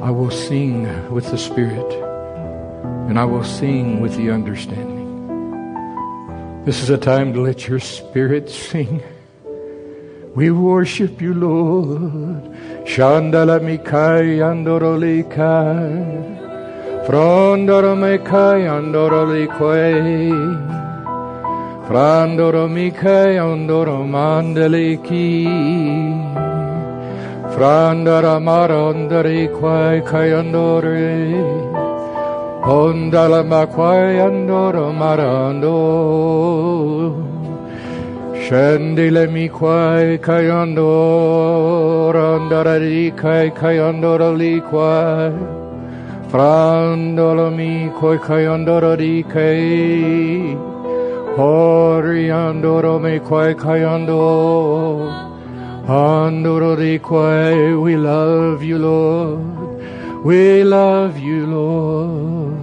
I will sing with the Spirit and I will sing with the understanding. This is a time to let your Spirit sing. We worship you, Lord. Shandala mikai andorolikai. Frondoro mekai andorolikwe. Frandoro mikai andoro mandeliki. Frandara marondari kwai kayandore. Ondala makwai andoro marando. Shendile mi kwai kayando randara kai kayando li kwai frandolo mi kwai kayando ri kai horiandoro mi kwai kayando andoro ri we love you Lord. We love you Lord.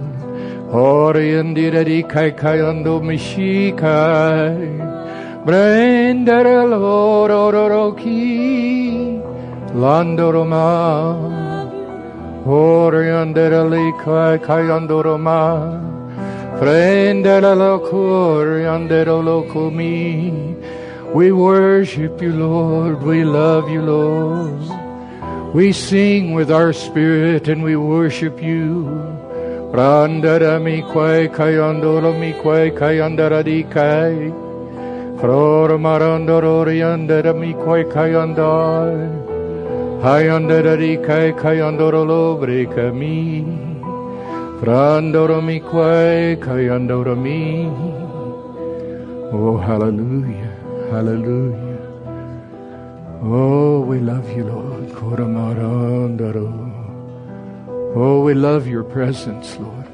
Horiandira ri kai kayando mi shikai Prendere l'ororoki Landoroma Oriandere li kai kayandoroma Prendere lo coriandere lo comi We worship you, Lord. We love you, Lord. We sing with our spirit and we worship you. Randara mi kwai kayandoro mi kwai kayandara di kai. Fror marandorori under mi koi kayandai. Hayandara di kai kayandoro lobre kami. Frandoro mi koi kayandoro mi. Oh, hallelujah, hallelujah. Oh, we love you, Lord. Oh, we love your presence, Lord.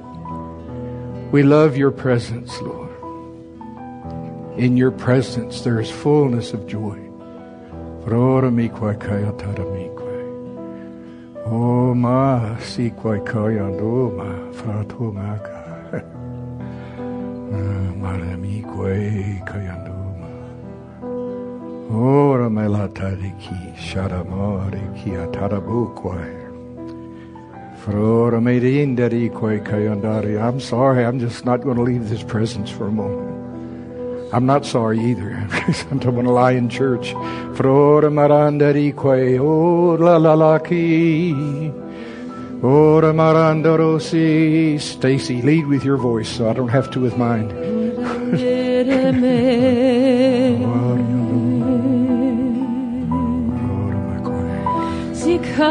We love your presence, Lord. In your presence there is fullness of joy. Oh ma si kwai kayando ma ma. Ora me la tariki sharamari ki atarabu kwai. Frora medindari kwai kayandari. I'm sorry, I'm just not going to leave this presence for a moment. I'm not sorry either. I'm going to lie in church. Frora marandarique, oh la la la ki. Ora maranda rosi. Stacy, lead with your voice so I don't have to with mine. We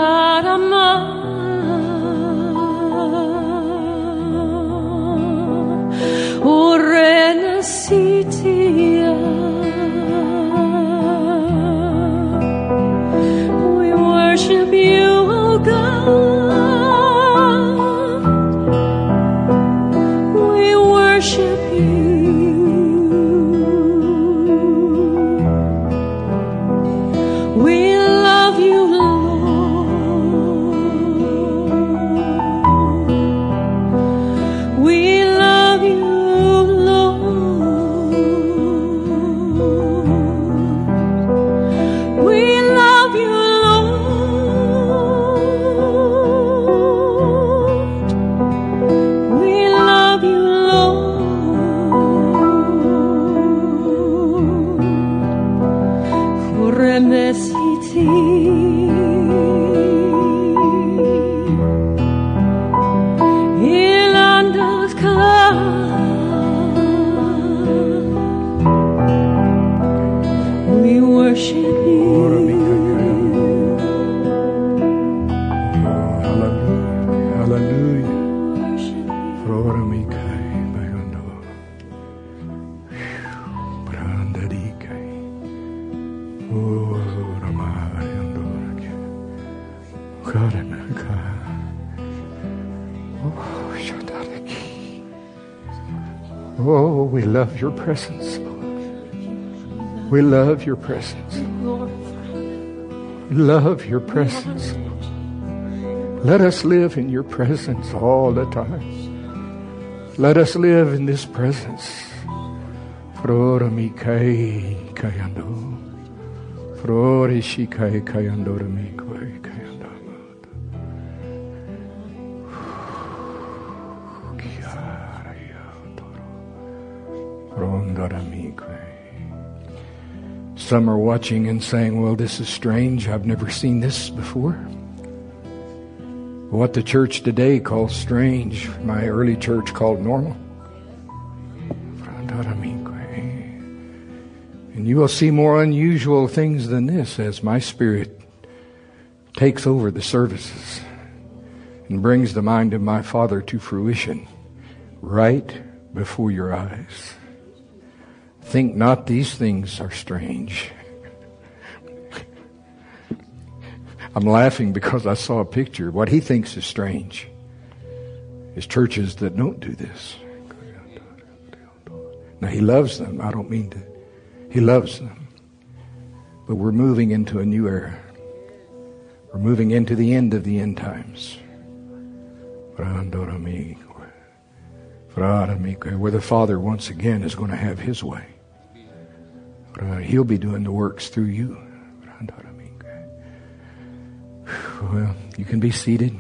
Oh, we love your presence. We love your presence. We love your presence. Let us live in your presence all the time. Let us live in this presence. Frora mikai kayando. Frori shikai kayandora Some are watching and saying, well, this is strange. I've never seen this before. What the church today calls strange, my early church called normal. And you will see more unusual things than this as my spirit takes over the services and brings the mind of my Father to fruition right before your eyes. Think not these things are strange. I'm laughing because I saw a picture. What he thinks is strange is churches that don't do this. Now he loves them. I don't mean to he loves them. But we're moving into a new era. We're moving into the end of the end times. Where the Father once again is going to have His way. Uh, he'll be doing the works through you. Well, you can be seated.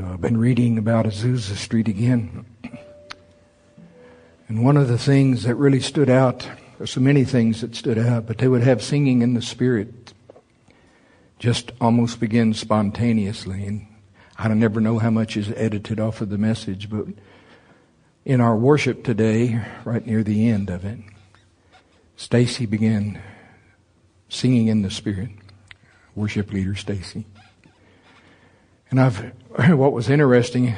I've been reading about Azusa Street again. And one of the things that really stood out, there's so many things that stood out, but they would have singing in the spirit just almost begin spontaneously. And I never know how much is edited off of the message, but in our worship today, right near the end of it, Stacy began singing in the spirit. Worship leader Stacy. And I've, what was interesting,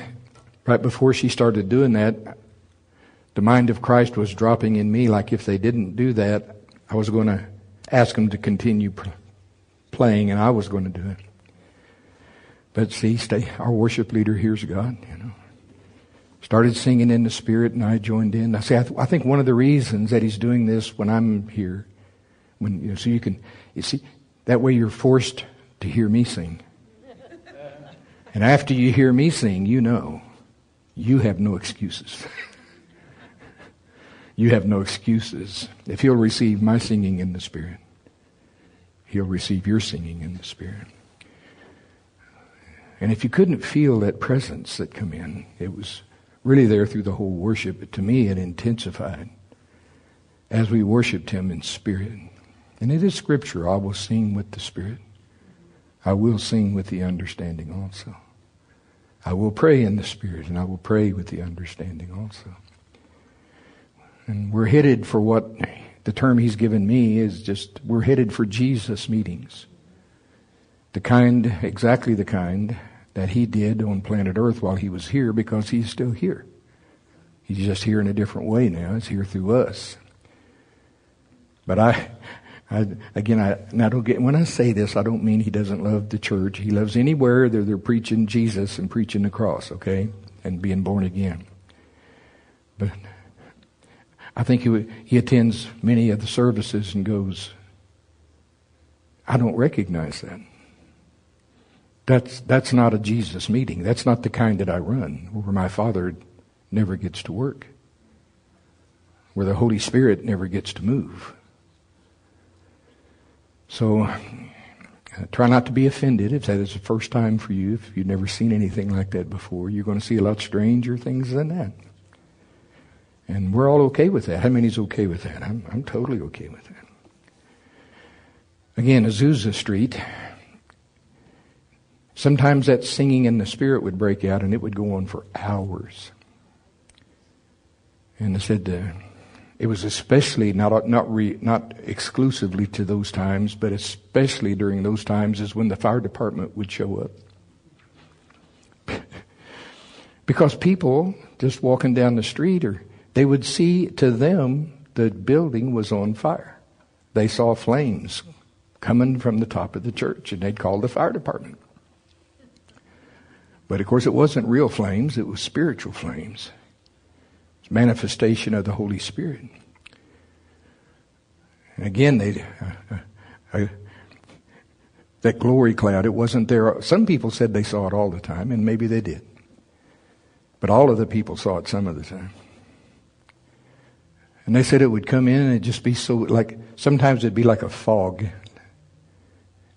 right before she started doing that, the mind of Christ was dropping in me like if they didn't do that, I was going to ask them to continue playing and I was going to do it. But see, stay, our worship leader hears God, you know started singing in the spirit and I joined in. I say, I, th- I, think one of the reasons that he's doing this when I'm here, when, you know, so you can, you see, that way you're forced to hear me sing. And after you hear me sing, you know, you have no excuses. you have no excuses. If he'll receive my singing in the spirit, he'll receive your singing in the spirit. And if you couldn't feel that presence that come in, it was really there through the whole worship, but to me it intensified as we worshiped Him in spirit. And it is scripture, I will sing with the Spirit. I will sing with the understanding also. I will pray in the Spirit, and I will pray with the understanding also. And we're headed for what the term He's given me is just, we're headed for Jesus meetings. The kind, exactly the kind that he did on planet Earth while he was here because he's still here. He's just here in a different way now. He's here through us. But I, I again, I, I don't get, when I say this, I don't mean he doesn't love the church. He loves anywhere that they're preaching Jesus and preaching the cross, okay? And being born again. But I think he, he attends many of the services and goes, I don't recognize that. That's, that's not a Jesus meeting. That's not the kind that I run, where my Father never gets to work, where the Holy Spirit never gets to move. So uh, try not to be offended if that is the first time for you. If you've never seen anything like that before, you're going to see a lot stranger things than that. And we're all okay with that. How many's okay with that? I'm, I'm totally okay with that. Again, Azusa Street, Sometimes that singing in the spirit would break out and it would go on for hours. And I said uh, it was especially not not re, not exclusively to those times, but especially during those times is when the fire department would show up. because people just walking down the street or they would see to them the building was on fire. They saw flames coming from the top of the church and they'd call the fire department. But of course, it wasn't real flames, it was spiritual flames. It's manifestation of the Holy Spirit. And again, they, uh, uh, uh, that glory cloud, it wasn't there. Some people said they saw it all the time, and maybe they did. But all of the people saw it some of the time. And they said it would come in and it'd just be so like, sometimes it'd be like a fog.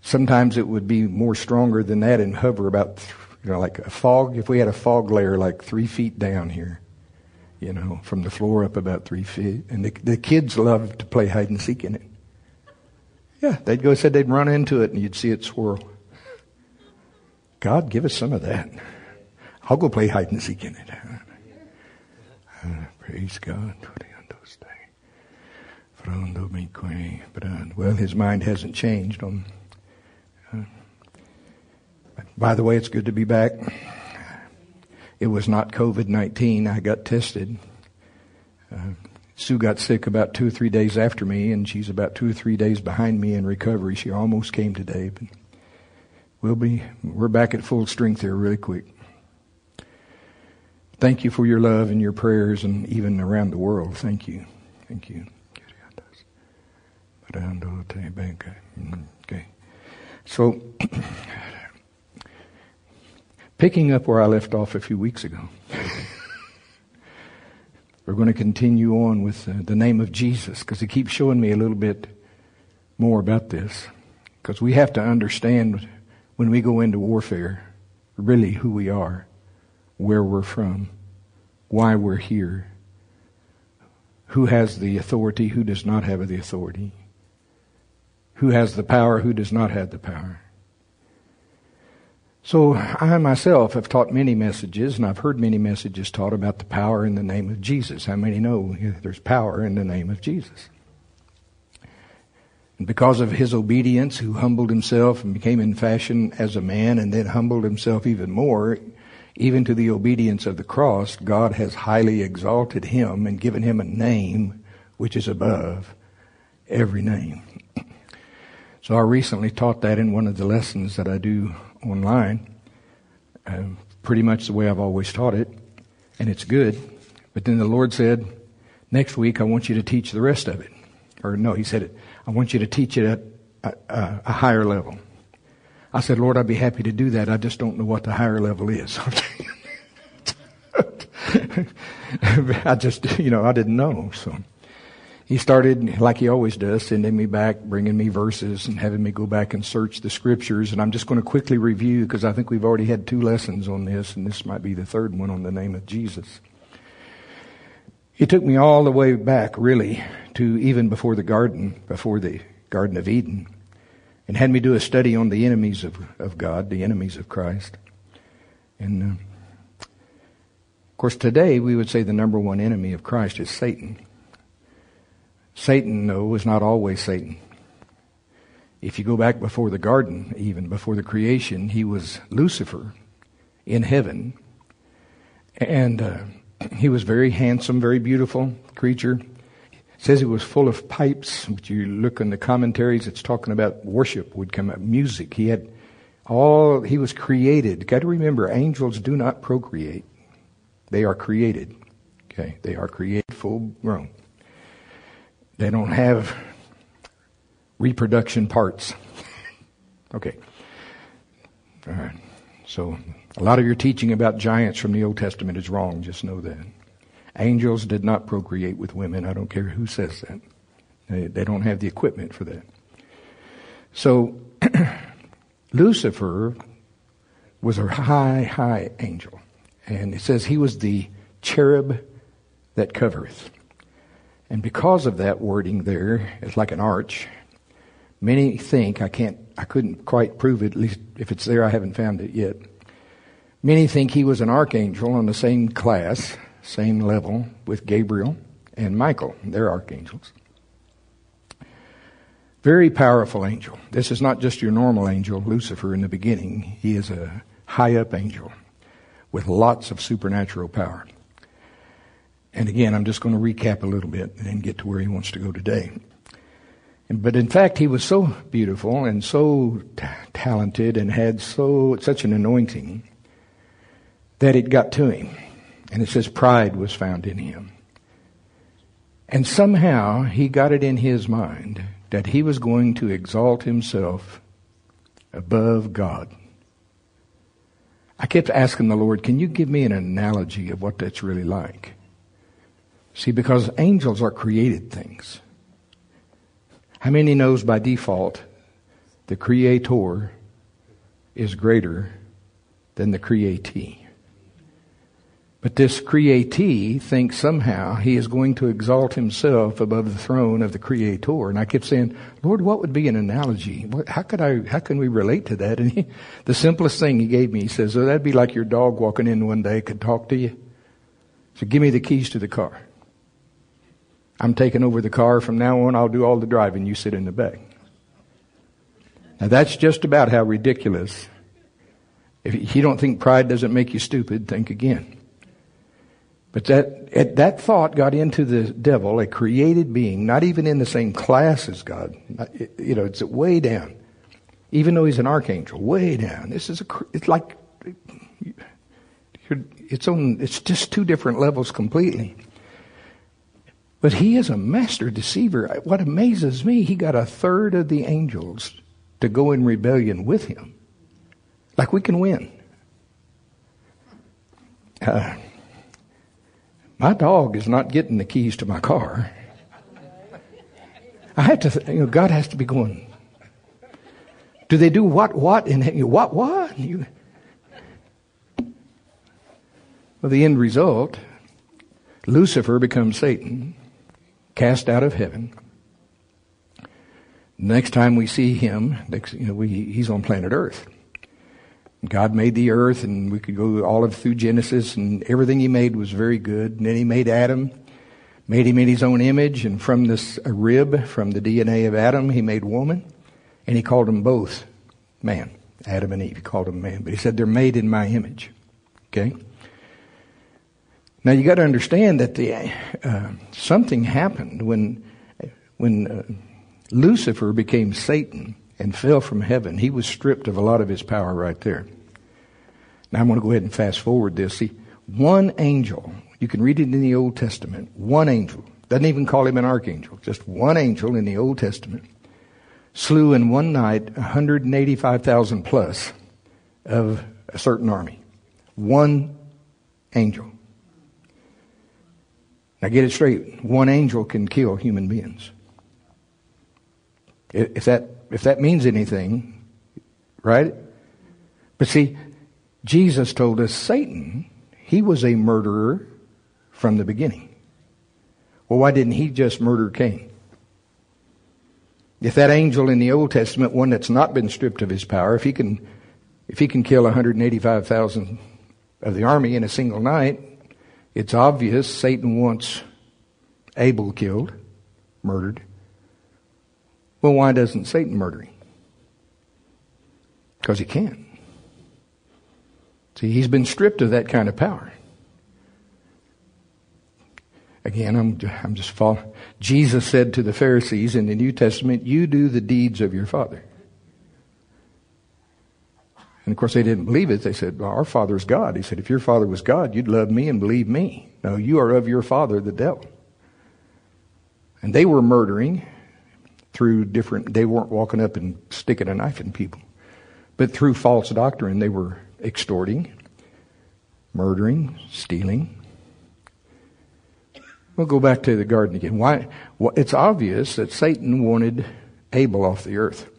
Sometimes it would be more stronger than that and hover about, you know, like a fog. If we had a fog layer like three feet down here, you know, from the floor up about three feet. And the, the kids loved to play hide and seek in it. Yeah, they'd go, said they'd run into it and you'd see it swirl. God, give us some of that. I'll go play hide and seek in it. Uh, praise God. Well, his mind hasn't changed on. Uh, by the way, it's good to be back. It was not COVID 19. I got tested. Uh, Sue got sick about two or three days after me, and she's about two or three days behind me in recovery. She almost came today, but we'll be, we're back at full strength here really quick. Thank you for your love and your prayers, and even around the world. Thank you. Thank you. Okay. So, picking up where I left off a few weeks ago, we're going to continue on with uh, the name of Jesus because he keeps showing me a little bit more about this. Because we have to understand when we go into warfare really who we are, where we're from, why we're here, who has the authority, who does not have the authority who has the power, who does not have the power. So I myself have taught many messages, and I've heard many messages taught about the power in the name of Jesus. How many know there's power in the name of Jesus? And because of his obedience, who humbled himself and became in fashion as a man and then humbled himself even more, even to the obedience of the cross, God has highly exalted him and given him a name which is above every name. So I recently taught that in one of the lessons that I do online, uh, pretty much the way I've always taught it, and it's good. But then the Lord said, next week I want you to teach the rest of it. Or no, He said it, I want you to teach it at a, a higher level. I said, Lord, I'd be happy to do that. I just don't know what the higher level is. I just, you know, I didn't know. So he started, like he always does, sending me back, bringing me verses and having me go back and search the scriptures. And I'm just going to quickly review because I think we've already had two lessons on this and this might be the third one on the name of Jesus. He took me all the way back, really, to even before the garden, before the Garden of Eden, and had me do a study on the enemies of, of God, the enemies of Christ. And, uh, of course, today we would say the number one enemy of Christ is Satan. Satan, though, was not always Satan. If you go back before the garden, even before the creation, he was Lucifer in heaven. And uh, he was very handsome, very beautiful creature. It says he was full of pipes. But you look in the commentaries, it's talking about worship would come up, music. He had all, he was created. Got to remember, angels do not procreate. They are created. Okay, they are created full grown. They don't have reproduction parts. okay. All right. So a lot of your teaching about giants from the Old Testament is wrong. Just know that. Angels did not procreate with women. I don't care who says that. They, they don't have the equipment for that. So Lucifer was a high, high angel. And it says he was the cherub that covereth. And because of that wording there, it's like an arch. Many think, I can't, I couldn't quite prove it, at least if it's there, I haven't found it yet. Many think he was an archangel on the same class, same level with Gabriel and Michael. They're archangels. Very powerful angel. This is not just your normal angel, Lucifer, in the beginning. He is a high up angel with lots of supernatural power. And again, I'm just going to recap a little bit and get to where he wants to go today. But in fact, he was so beautiful and so t- talented and had so such an anointing that it got to him. And it says pride was found in him. And somehow he got it in his mind that he was going to exalt himself above God. I kept asking the Lord, can you give me an analogy of what that's really like? See, because angels are created things. How many knows by default the creator is greater than the createe? But this createe thinks somehow he is going to exalt himself above the throne of the creator. And I kept saying, Lord, what would be an analogy? How could I, how can we relate to that? And he, the simplest thing he gave me, he says, oh, that'd be like your dog walking in one day could talk to you. So give me the keys to the car. I'm taking over the car. From now on, I'll do all the driving. You sit in the back. Now that's just about how ridiculous. If you don't think pride doesn't make you stupid, think again. But that, that thought got into the devil, a created being, not even in the same class as God. You know, it's way down. Even though he's an archangel, way down. This is a, it's like, it's on, it's just two different levels completely. But he is a master deceiver. What amazes me, he got a third of the angels to go in rebellion with him. Like we can win. Uh, my dog is not getting the keys to my car. I have to, you know, God has to be going. Do they do what, what, and what, what? You, well, the end result, Lucifer becomes Satan, cast out of heaven. Next time we see him, you know, we, he's on planet Earth. God made the earth, and we could go all of through Genesis, and everything He made was very good. And then He made Adam, made him in His own image, and from this rib, from the DNA of Adam, He made woman, and He called them both man, Adam and Eve. He called them man, but He said they're made in My image. Okay. Now you got to understand that the uh, something happened when when uh, Lucifer became Satan and fell from heaven, he was stripped of a lot of his power right there. Now I'm going to go ahead and fast forward this. See, one angel, you can read it in the Old Testament, one angel, doesn't even call him an archangel, just one angel in the Old Testament, slew in one night 185,000 plus of a certain army. One angel. Now get it straight. One angel can kill human beings. If that if that means anything, right? But see, Jesus told us Satan, he was a murderer from the beginning. Well, why didn't he just murder Cain? If that angel in the Old Testament, one that's not been stripped of his power, if he can, if he can kill 185,000 of the army in a single night, it's obvious Satan wants Abel killed, murdered. Well, why doesn't Satan murder him? Because he can't. See, he's been stripped of that kind of power. Again, I'm, I'm just following. Jesus said to the Pharisees in the New Testament, You do the deeds of your father. And of course, they didn't believe it. They said, well, Our father is God. He said, If your father was God, you'd love me and believe me. No, you are of your father, the devil. And they were murdering through different, they weren't walking up and sticking a knife in people. But through false doctrine, they were extorting, murdering, stealing. We'll go back to the garden again. Why? Well, it's obvious that Satan wanted Abel off the earth.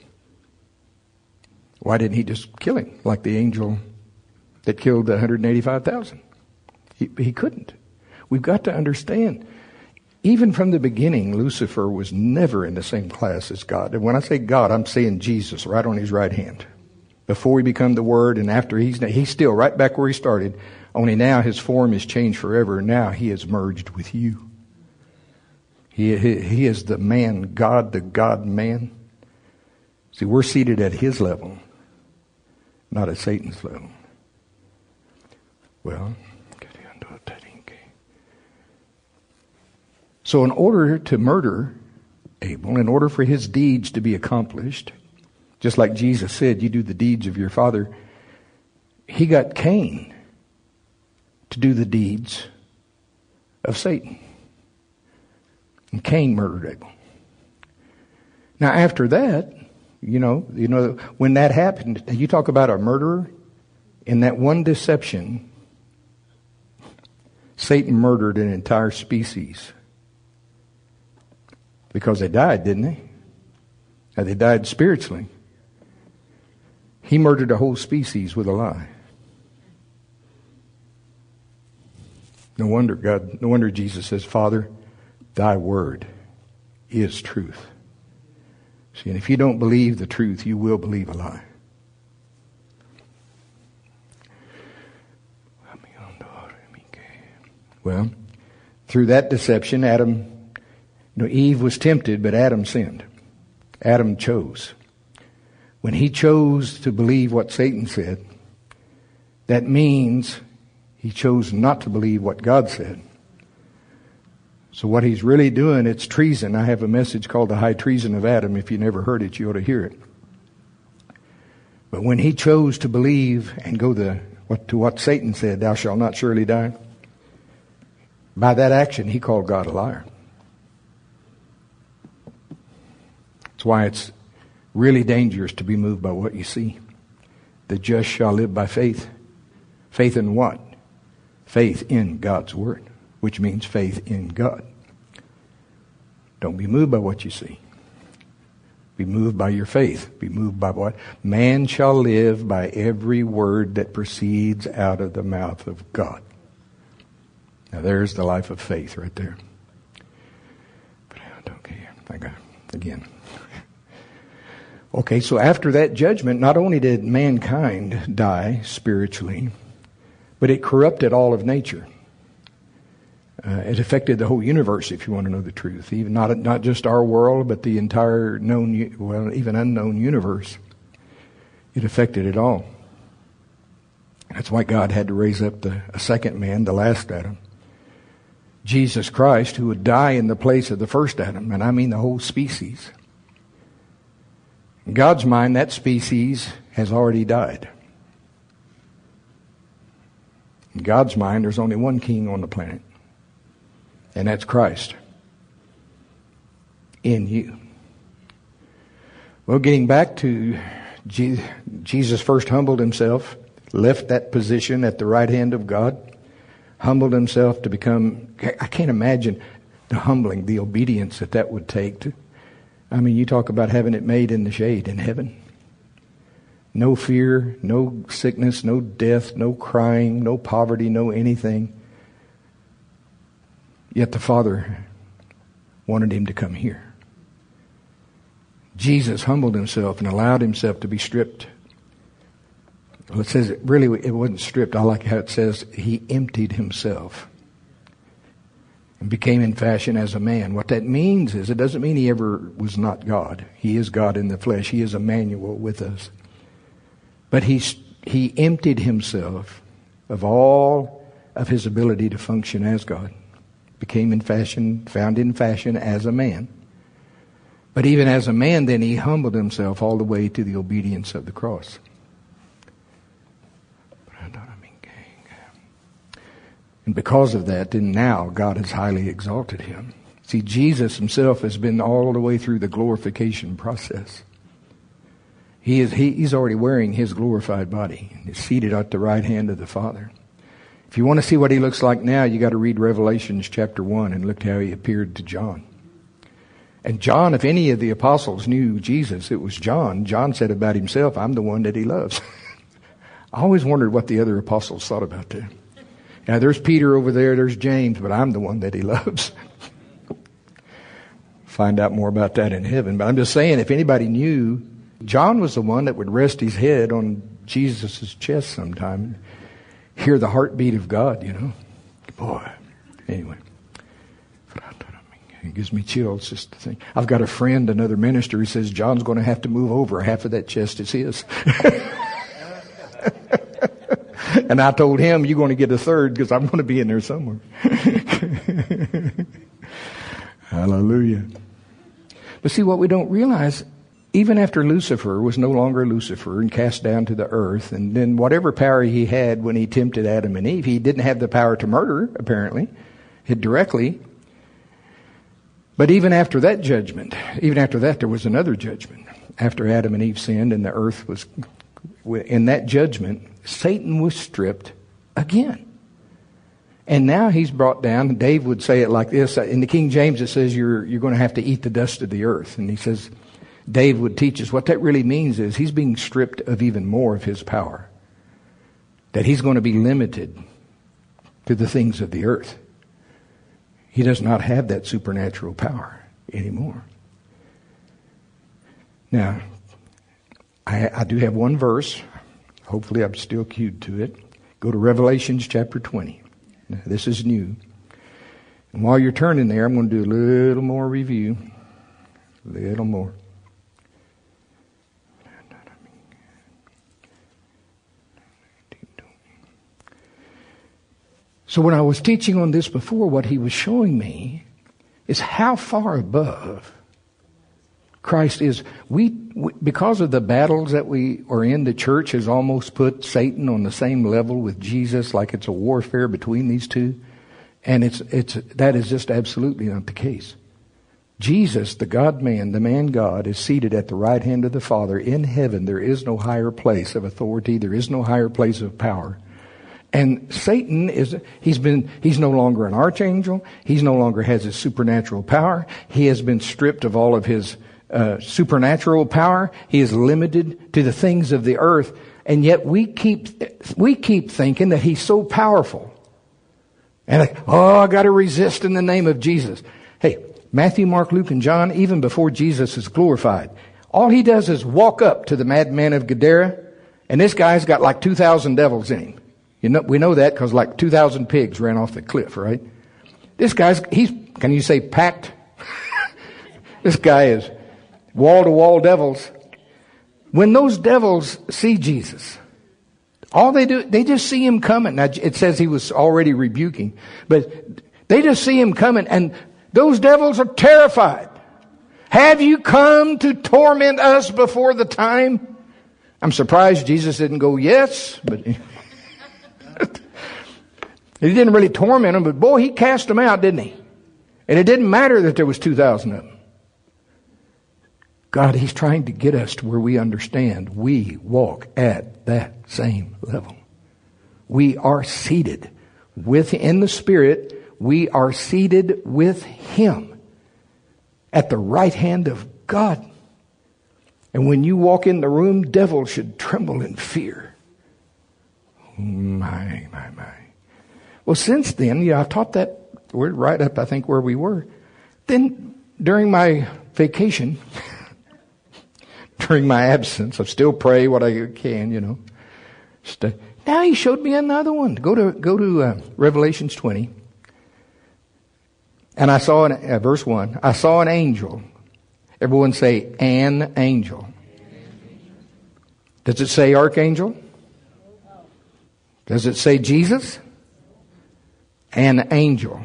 Why didn't he just kill him like the angel that killed the 185,000? He, he couldn't. We've got to understand even from the beginning, Lucifer was never in the same class as God. And when I say God, I'm saying Jesus right on his right hand. Before he became the Word and after he's, he's still right back where he started. Only now his form is changed forever. Now he is merged with you. He, he, he is the man, God, the God man. See, we're seated at his level, not at Satan's level. Well, So, in order to murder Abel, in order for his deeds to be accomplished, just like Jesus said, you do the deeds of your father, he got Cain to do the deeds of Satan. And Cain murdered Abel. Now, after that, you know, you know, when that happened, you talk about a murderer. In that one deception, Satan murdered an entire species because they died, didn't they? Now, they died spiritually. He murdered a whole species with a lie. No wonder God, no wonder Jesus says, Father, thy word is truth. See, and if you don't believe the truth, you will believe a lie. Well, through that deception, Adam, you know, Eve was tempted, but Adam sinned. Adam chose. When he chose to believe what Satan said, that means he chose not to believe what God said. So what he's really doing, it's treason. I have a message called the high treason of Adam. If you never heard it, you ought to hear it. But when he chose to believe and go the, what, to what Satan said, thou shalt not surely die, by that action, he called God a liar. That's why it's really dangerous to be moved by what you see. The just shall live by faith. Faith in what? Faith in God's Word, which means faith in God. Don't be moved by what you see. Be moved by your faith. Be moved by what? Man shall live by every word that proceeds out of the mouth of God. Now there's the life of faith right there. But okay, I got again. Okay, so after that judgment, not only did mankind die spiritually, but it corrupted all of nature. Uh, it affected the whole universe, if you want to know the truth. Even not not just our world, but the entire known, well, even unknown universe. It affected it all. That's why God had to raise up the, a second man, the last Adam, Jesus Christ, who would die in the place of the first Adam, and I mean the whole species. In God's mind, that species has already died. In God's mind, there's only one king on the planet, and that's Christ in you. Well, getting back to Jesus first humbled himself, left that position at the right hand of God humbled himself to become, I can't imagine the humbling, the obedience that that would take to, I mean, you talk about having it made in the shade in heaven. No fear, no sickness, no death, no crying, no poverty, no anything. Yet the Father wanted him to come here. Jesus humbled himself and allowed himself to be stripped well, it says it really it wasn't stripped. I like how it says he emptied himself and became in fashion as a man. What that means is it doesn't mean he ever was not God. He is God in the flesh. He is Emmanuel with us. But he he emptied himself of all of his ability to function as God. Became in fashion, found in fashion as a man. But even as a man, then he humbled himself all the way to the obedience of the cross. And because of that, then now God has highly exalted him. See, Jesus himself has been all the way through the glorification process. He is, he, he's already wearing his glorified body. He's seated at the right hand of the Father. If you want to see what he looks like now, you got to read Revelations chapter 1 and look how he appeared to John. And John, if any of the apostles knew Jesus, it was John. John said about himself, I'm the one that he loves. I always wondered what the other apostles thought about that. Now there's Peter over there, there's James, but I'm the one that he loves. Find out more about that in heaven. But I'm just saying, if anybody knew, John was the one that would rest his head on Jesus' chest sometime, hear the heartbeat of God, you know. Boy. Anyway. It gives me chills just to think. I've got a friend, another minister, who says John's going to have to move over. Half of that chest is his. and I told him, you're going to get a third because I'm going to be in there somewhere. Hallelujah. But see, what we don't realize, even after Lucifer was no longer Lucifer and cast down to the earth, and then whatever power he had when he tempted Adam and Eve, he didn't have the power to murder, apparently, directly. But even after that judgment, even after that, there was another judgment. After Adam and Eve sinned and the earth was, in that judgment, Satan was stripped again. And now he's brought down. Dave would say it like this. In the King James, it says you're, you're going to have to eat the dust of the earth. And he says, Dave would teach us what that really means is he's being stripped of even more of his power. That he's going to be limited to the things of the earth. He does not have that supernatural power anymore. Now, I, I do have one verse. Hopefully, I'm still cued to it. Go to Revelations chapter 20. Now, this is new. And while you're turning there, I'm going to do a little more review. A little more. So when I was teaching on this before, what he was showing me is how far above Christ is. We, we, because of the battles that we are in, the church has almost put Satan on the same level with Jesus, like it's a warfare between these two. And it's, it's, that is just absolutely not the case. Jesus, the God man, the man God, is seated at the right hand of the Father in heaven. There is no higher place of authority. There is no higher place of power. And Satan is, he's been, he's no longer an archangel. He's no longer has his supernatural power. He has been stripped of all of his uh, supernatural power. He is limited to the things of the earth. And yet we keep, we keep thinking that he's so powerful. And like, oh, I gotta resist in the name of Jesus. Hey, Matthew, Mark, Luke, and John, even before Jesus is glorified, all he does is walk up to the madman of Gadara, and this guy's got like 2,000 devils in him. You know, we know that because like 2,000 pigs ran off the cliff, right? This guy's, he's, can you say packed? this guy is wall to wall devils. When those devils see Jesus, all they do, they just see him coming. Now, it says he was already rebuking, but they just see him coming and those devils are terrified. Have you come to torment us before the time? I'm surprised Jesus didn't go, yes, but he didn't really torment them, but boy, he cast them out, didn't he? And it didn't matter that there was 2,000 of them. God, he's trying to get us to where we understand we walk at that same level. We are seated within the Spirit. We are seated with Him at the right hand of God. And when you walk in the room, devils should tremble in fear. My, my, my. Well, since then, yeah, I taught that word right up, I think, where we were. Then, during my vacation, during my absence, I still pray what I can, you know. Now he showed me another one. Go to go to uh, Revelations twenty, and I saw an, uh, verse one. I saw an angel. Everyone say an angel. Does it say archangel? Does it say Jesus? An angel.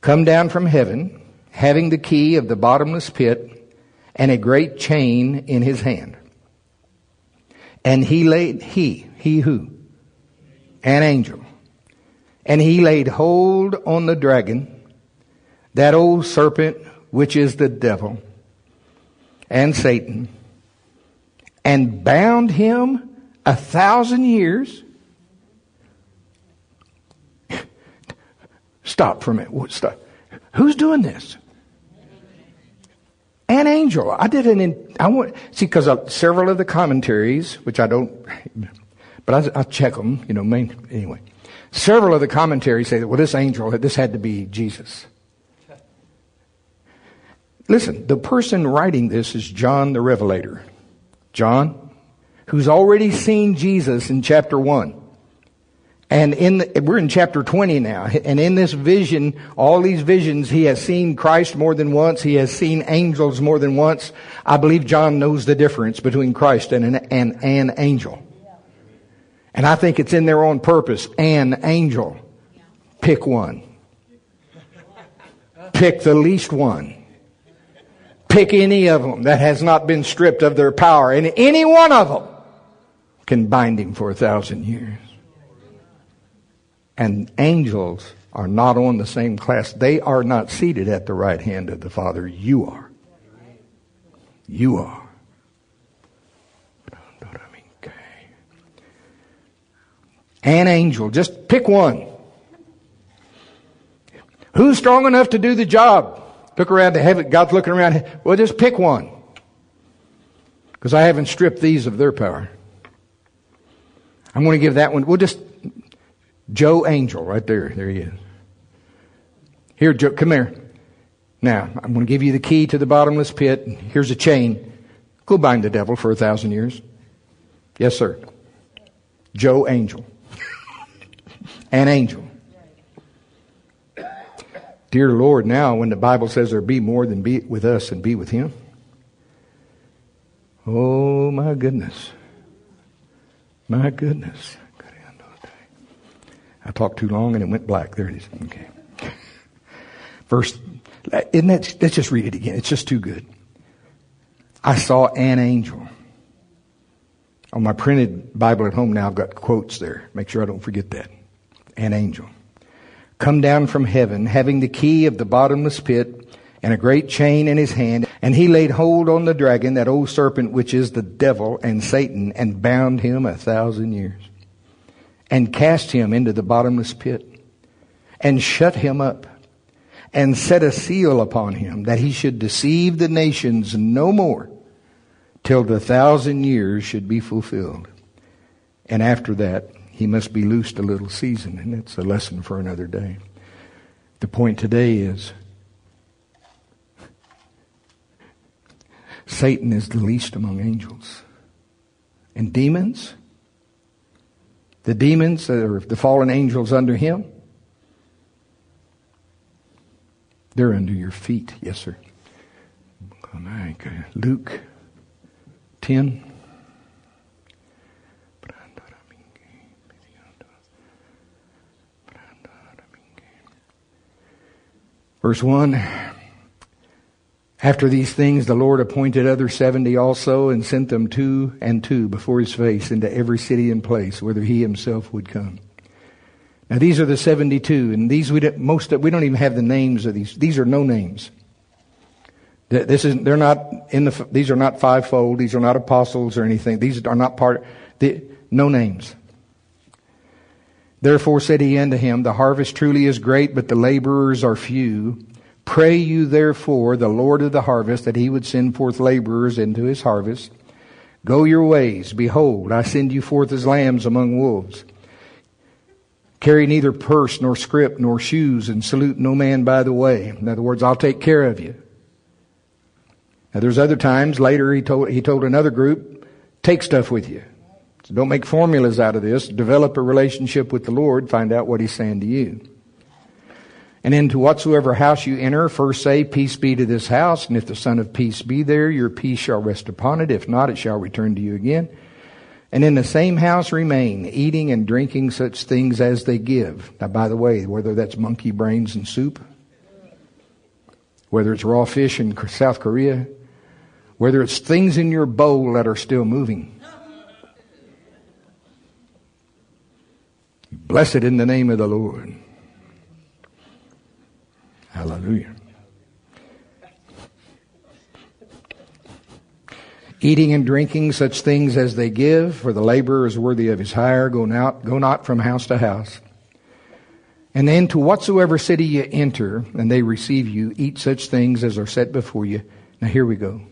Come down from heaven, having the key of the bottomless pit and a great chain in his hand. And he laid, he, he who? An angel. And he laid hold on the dragon, that old serpent, which is the devil, and Satan, and bound him a thousand years Stop for a minute. Stop. Who's doing this? An angel. I did an. In, I want see because several of the commentaries, which I don't, but I, I check them. You know, main, anyway. Several of the commentaries say that well, this angel, this had to be Jesus. Listen, the person writing this is John the Revelator. John, who's already seen Jesus in chapter 1. And in the, we're in chapter 20 now. And in this vision, all these visions, he has seen Christ more than once. He has seen angels more than once. I believe John knows the difference between Christ and an, an angel. And I think it's in there on purpose. An angel. Pick one. Pick the least one. Pick any of them that has not been stripped of their power. And any one of them can bind him for a thousand years. And angels are not on the same class. They are not seated at the right hand of the Father. You are. You are. An angel. Just pick one. Who's strong enough to do the job? Look around to heaven. God's looking around. Well, just pick one. Because I haven't stripped these of their power. I'm going to give that one. We'll just, Joe Angel, right there. There he is. Here, Joe, come here. Now, I'm going to give you the key to the bottomless pit. Here's a chain. Go bind the devil for a thousand years. Yes, sir. Joe Angel. An angel. Dear Lord, now when the Bible says there be more than be with us and be with him. Oh my goodness. My goodness. I talked too long and it went black. There it is. Okay. Verse, isn't that, let's just read it again. It's just too good. I saw an angel. On my printed Bible at home now, I've got quotes there. Make sure I don't forget that. An angel. Come down from heaven, having the key of the bottomless pit and a great chain in his hand. And he laid hold on the dragon, that old serpent which is the devil and Satan, and bound him a thousand years. And cast him into the bottomless pit. And shut him up. And set a seal upon him, that he should deceive the nations no more, till the thousand years should be fulfilled. And after that, he must be loosed a little season. And that's a lesson for another day. The point today is Satan is the least among angels. And demons, the demons, or the fallen angels under him, they're under your feet. Yes, sir. Luke 10. Verse 1. After these things, the Lord appointed other seventy also and sent them two and two before his face into every city and place whither he himself would come. Now these are the 72 and these we don't, most, we don't even have the names of these. These are no names. This is, they're not in the, these are not fivefold. These are not apostles or anything. These are not part, the, no names. Therefore said he unto him, The harvest truly is great, but the laborers are few. Pray you therefore the Lord of the harvest that he would send forth laborers into his harvest. Go your ways. Behold, I send you forth as lambs among wolves. Carry neither purse nor scrip nor shoes and salute no man by the way. In other words, I'll take care of you. Now there's other times later he told, he told another group, take stuff with you. So don't make formulas out of this. Develop a relationship with the Lord. Find out what he's saying to you. And into whatsoever house you enter, first say, Peace be to this house. And if the Son of Peace be there, your peace shall rest upon it. If not, it shall return to you again. And in the same house remain, eating and drinking such things as they give. Now, by the way, whether that's monkey brains and soup, whether it's raw fish in South Korea, whether it's things in your bowl that are still moving. Blessed in the name of the Lord. Hallelujah. Eating and drinking such things as they give, for the laborer is worthy of his hire. Go not, go not from house to house. And then to whatsoever city you enter, and they receive you, eat such things as are set before you. Now here we go.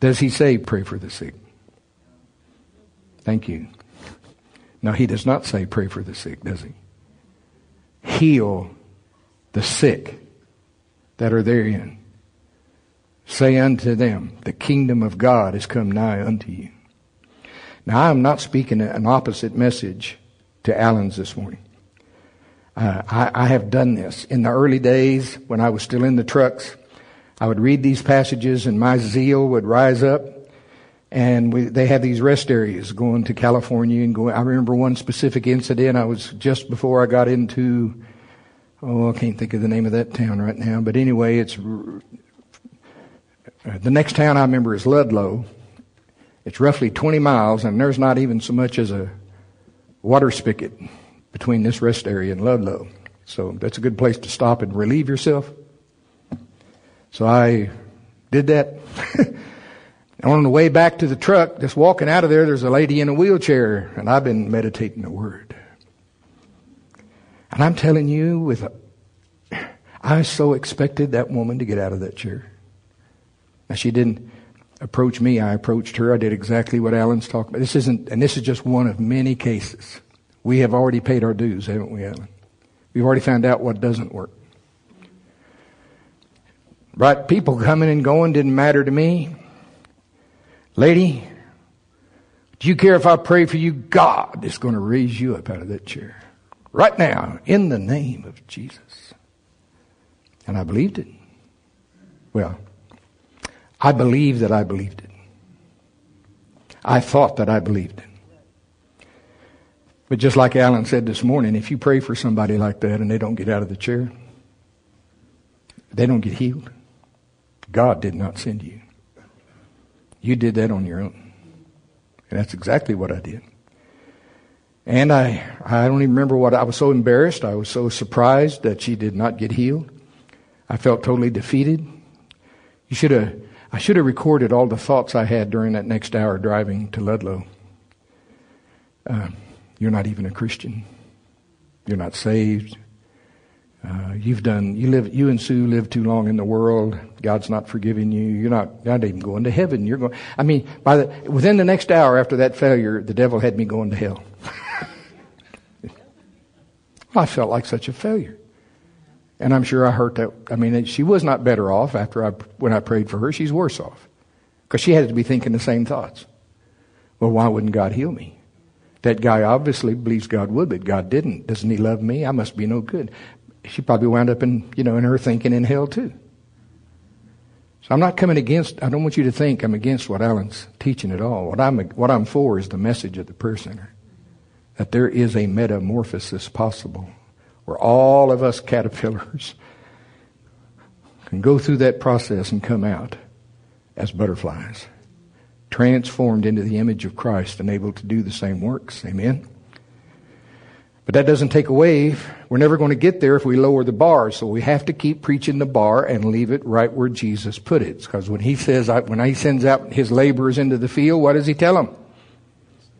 Does he say, pray for the sick? Thank you. Now he does not say, pray for the sick, does he? Heal the sick that are therein. Say unto them, the kingdom of God is come nigh unto you. Now, I am not speaking an opposite message to Allen's this morning. Uh, I, I have done this. In the early days, when I was still in the trucks, I would read these passages and my zeal would rise up. And we, they have these rest areas going to California and going. I remember one specific incident. I was just before I got into oh, I can't think of the name of that town right now, but anyway, it's uh, the next town I remember is Ludlow. It's roughly 20 miles, and there's not even so much as a water spigot between this rest area and Ludlow. So that's a good place to stop and relieve yourself. So I did that. on the way back to the truck, just walking out of there, there's a lady in a wheelchair, and I've been meditating the word. And I'm telling you, with a, I so expected that woman to get out of that chair. Now she didn't approach me, I approached her. I did exactly what Alan's talking about. This isn't, and this is just one of many cases. We have already paid our dues, haven't we, Alan? We've already found out what doesn't work. Right? People coming and going didn't matter to me. Lady, do you care if I pray for you? God is going to raise you up out of that chair. Right now, in the name of Jesus. And I believed it. Well, I believed that I believed it. I thought that I believed it. But just like Alan said this morning, if you pray for somebody like that and they don't get out of the chair, they don't get healed. God did not send you. You did that on your own. And that's exactly what I did. And I, I don't even remember what I was so embarrassed. I was so surprised that she did not get healed. I felt totally defeated. You should have, I should have recorded all the thoughts I had during that next hour driving to Ludlow. Uh, you're not even a Christian. You're not saved. Uh, you've done, you live, you and Sue live too long in the world. God's not forgiving you. You're not, not even going to heaven. You're going, I mean, by the, within the next hour after that failure, the devil had me going to hell. I felt like such a failure. And I'm sure I hurt that. I mean, she was not better off after I, when I prayed for her. She's worse off. Because she had to be thinking the same thoughts. Well, why wouldn't God heal me? That guy obviously believes God would, but God didn't. Doesn't he love me? I must be no good. She probably wound up in, you know, in her thinking in hell too. So I'm not coming against, I don't want you to think I'm against what Alan's teaching at all. What I'm, what I'm for is the message of the prayer center. That there is a metamorphosis possible where all of us caterpillars can go through that process and come out as butterflies, transformed into the image of Christ and able to do the same works. Amen? But that doesn't take away, we're never going to get there if we lower the bar. So we have to keep preaching the bar and leave it right where Jesus put it. Because when he says, when he sends out his laborers into the field, what does he tell them?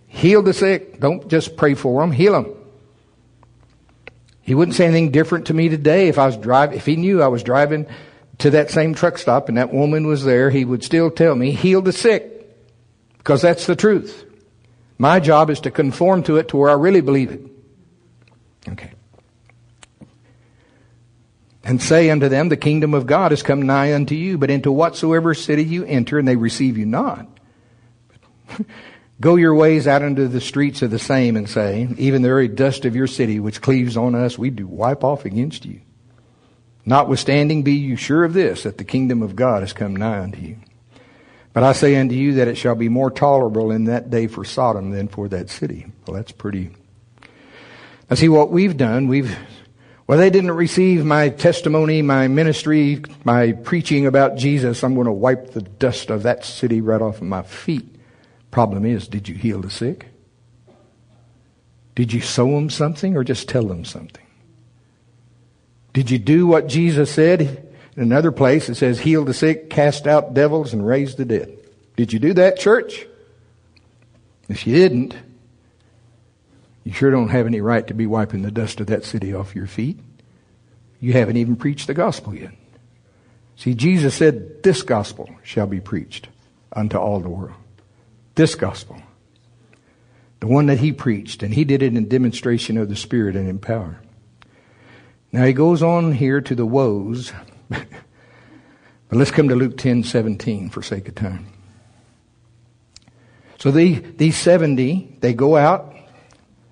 Heal the sick. Don't just pray for them, heal them. He wouldn't say anything different to me today if I was driving, if he knew I was driving to that same truck stop and that woman was there, he would still tell me, heal the sick. Because that's the truth. My job is to conform to it to where I really believe it. Okay. And say unto them, the kingdom of God is come nigh unto you, but into whatsoever city you enter, and they receive you not. Go your ways out into the streets of the same and say, even the very dust of your city which cleaves on us, we do wipe off against you. Notwithstanding, be you sure of this, that the kingdom of God has come nigh unto you. But I say unto you that it shall be more tolerable in that day for Sodom than for that city. Well, that's pretty. Now see what we've done. We've, well, they didn't receive my testimony, my ministry, my preaching about Jesus. I'm going to wipe the dust of that city right off of my feet. Problem is, did you heal the sick? Did you sow them something or just tell them something? Did you do what Jesus said? In another place, it says, heal the sick, cast out devils, and raise the dead. Did you do that, church? If you didn't, you sure don't have any right to be wiping the dust of that city off your feet. You haven't even preached the gospel yet. See, Jesus said, this gospel shall be preached unto all the world. This gospel. The one that he preached, and he did it in demonstration of the Spirit and in power. Now he goes on here to the woes. but let's come to Luke 10 17 for sake of time. So the, these 70, they go out.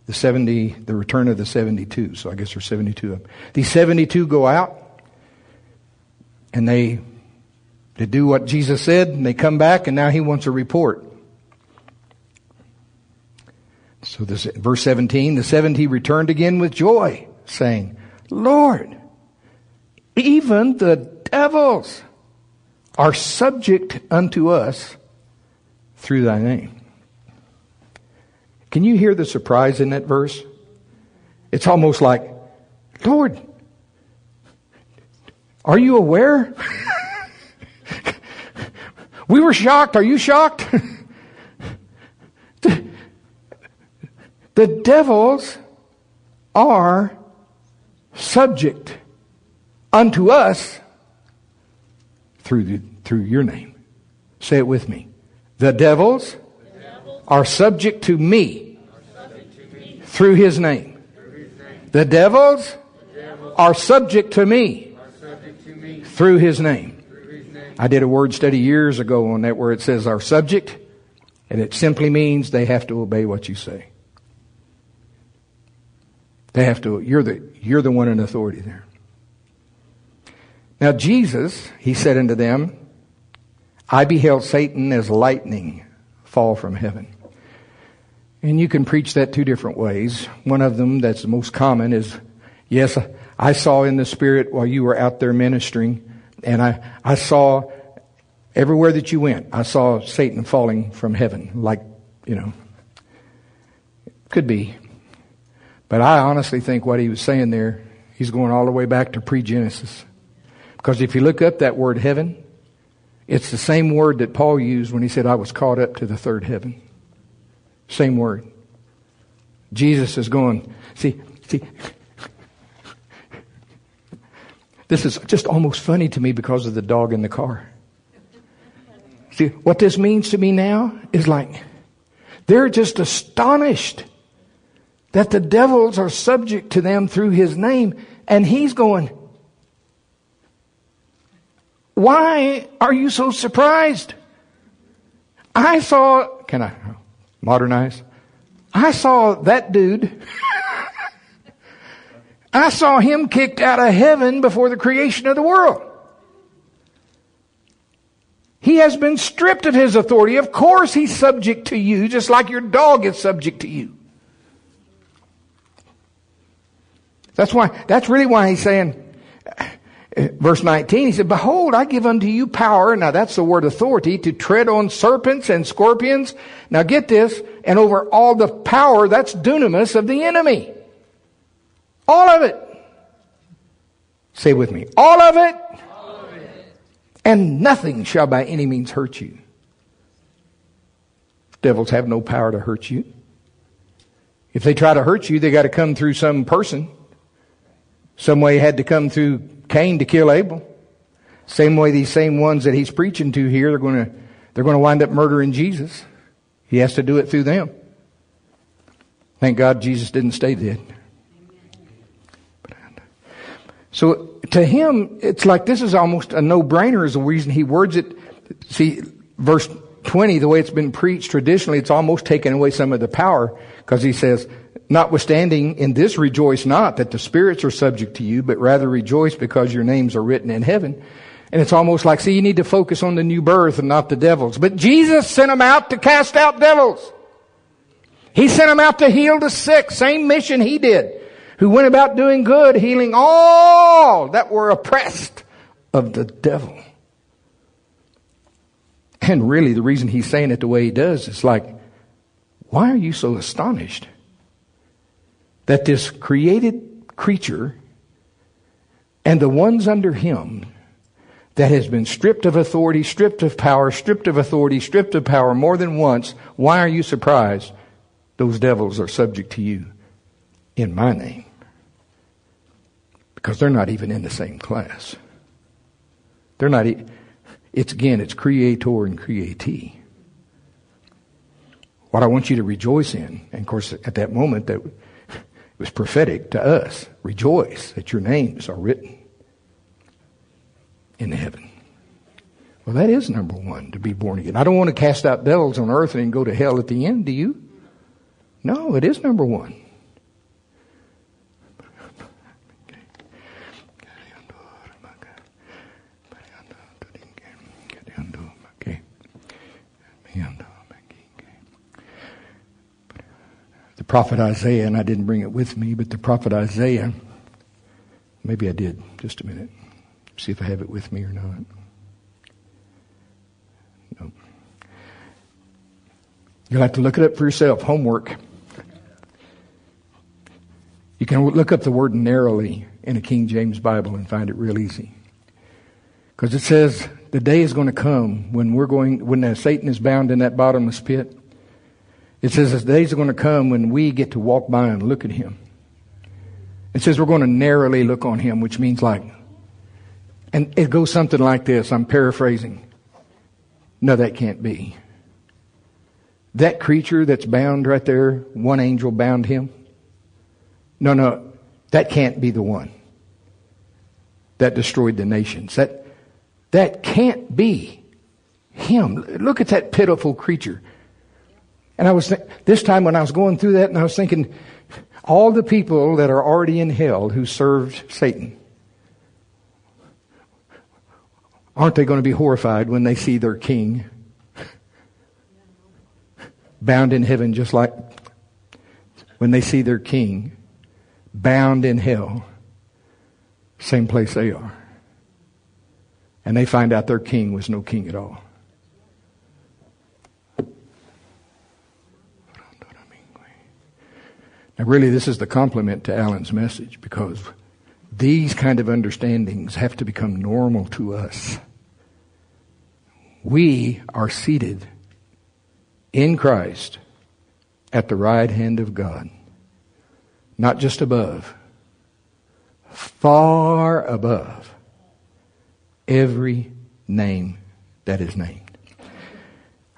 The 70, the return of the 72. So I guess there's 72 of them. These 72 go out and they, they do what Jesus said and they come back and now he wants a report. So this, verse 17, the 70 returned again with joy, saying, Lord, even the devils are subject unto us through thy name. Can you hear the surprise in that verse? It's almost like, Lord, are you aware? we were shocked. Are you shocked? the devils are subject unto us through, the, through your name. Say it with me. The devils are subject to me through his name. The devils are subject to me through his name. I did a word study years ago on that where it says are subject, and it simply means they have to obey what you say. They have to, you're the, you're the one in authority there. Now Jesus, he said unto them, I beheld Satan as lightning fall from heaven. And you can preach that two different ways. One of them that's the most common is, yes, I saw in the spirit while you were out there ministering, and I, I saw everywhere that you went, I saw Satan falling from heaven, like, you know, could be. But I honestly think what he was saying there, he's going all the way back to pre Genesis. Because if you look up that word heaven, it's the same word that Paul used when he said, I was caught up to the third heaven. Same word. Jesus is going, see, see, this is just almost funny to me because of the dog in the car. See, what this means to me now is like, they're just astonished that the devils are subject to them through his name. And he's going, why are you so surprised? I saw, can I modernize? I saw that dude. I saw him kicked out of heaven before the creation of the world. He has been stripped of his authority. Of course he's subject to you, just like your dog is subject to you. That's why, that's really why he's saying, verse 19, he said, Behold, I give unto you power. Now that's the word authority to tread on serpents and scorpions. Now get this, and over all the power, that's dunamis of the enemy. All of it. Say with me, all of it. And nothing shall by any means hurt you. Devils have no power to hurt you. If they try to hurt you, they got to come through some person. Some way had to come through Cain to kill Abel. Same way these same ones that he's preaching to here, they're going to, they're going to wind up murdering Jesus. He has to do it through them. Thank God Jesus didn't stay dead. So to him, it's like this is almost a no-brainer is the reason he words it. See, verse 20, the way it's been preached traditionally, it's almost taken away some of the power because he says, Notwithstanding, in this rejoice not that the spirits are subject to you, but rather rejoice because your names are written in heaven. And it's almost like, see, you need to focus on the new birth and not the devils. But Jesus sent them out to cast out devils. He sent them out to heal the sick. Same mission he did. Who went about doing good, healing all that were oppressed of the devil. And really, the reason he's saying it the way he does is like, why are you so astonished? that this created creature and the ones under him that has been stripped of authority, stripped of power, stripped of authority, stripped of power more than once, why are you surprised? Those devils are subject to you in my name. Because they're not even in the same class. They're not, it's again, it's creator and createe. What I want you to rejoice in, and of course at that moment that it was prophetic to us. Rejoice that your names are written in heaven. Well, that is number one, to be born again. I don't want to cast out devils on earth and go to hell at the end, do you? No, it is number one. the prophet Isaiah, and I didn't bring it with me, but the prophet Isaiah, maybe I did, just a minute. See if I have it with me or not. No. You'll have to look it up for yourself. Homework. You can look up the word narrowly in a King James Bible and find it real easy. Because it says the day is going to come when we're going, when uh, Satan is bound in that bottomless pit. It says the days are going to come when we get to walk by and look at him. It says we're going to narrowly look on him, which means like, and it goes something like this. I'm paraphrasing. No, that can't be. That creature that's bound right there, one angel bound him. No, no, that can't be the one that destroyed the nations. That, that can't be him. Look at that pitiful creature. And I was, th- this time when I was going through that and I was thinking, all the people that are already in hell who served Satan, aren't they going to be horrified when they see their king bound in heaven just like when they see their king bound in hell, same place they are. And they find out their king was no king at all. Now, really, this is the complement to Alan's message because these kind of understandings have to become normal to us. We are seated in Christ at the right hand of God, not just above, far above every name that is named.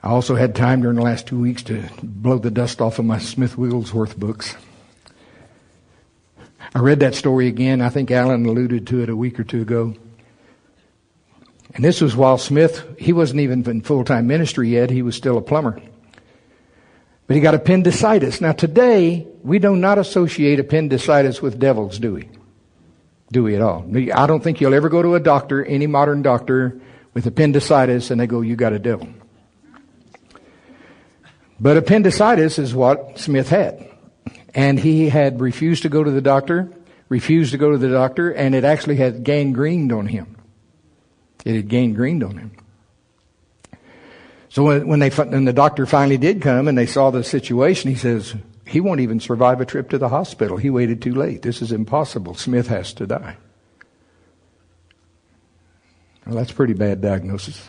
I also had time during the last two weeks to blow the dust off of my Smith Wigglesworth books. I read that story again. I think Alan alluded to it a week or two ago. And this was while Smith, he wasn't even in full time ministry yet, he was still a plumber. But he got appendicitis. Now today, we do not associate appendicitis with devils, do we? Do we at all? I don't think you'll ever go to a doctor, any modern doctor, with appendicitis and they go, you got a devil. But appendicitis is what Smith had. And he had refused to go to the doctor, refused to go to the doctor, and it actually had gangrened on him. It had gangrened on him. So when, they, when the doctor finally did come and they saw the situation, he says, he won't even survive a trip to the hospital. He waited too late. This is impossible. Smith has to die. Well, that's pretty bad diagnosis.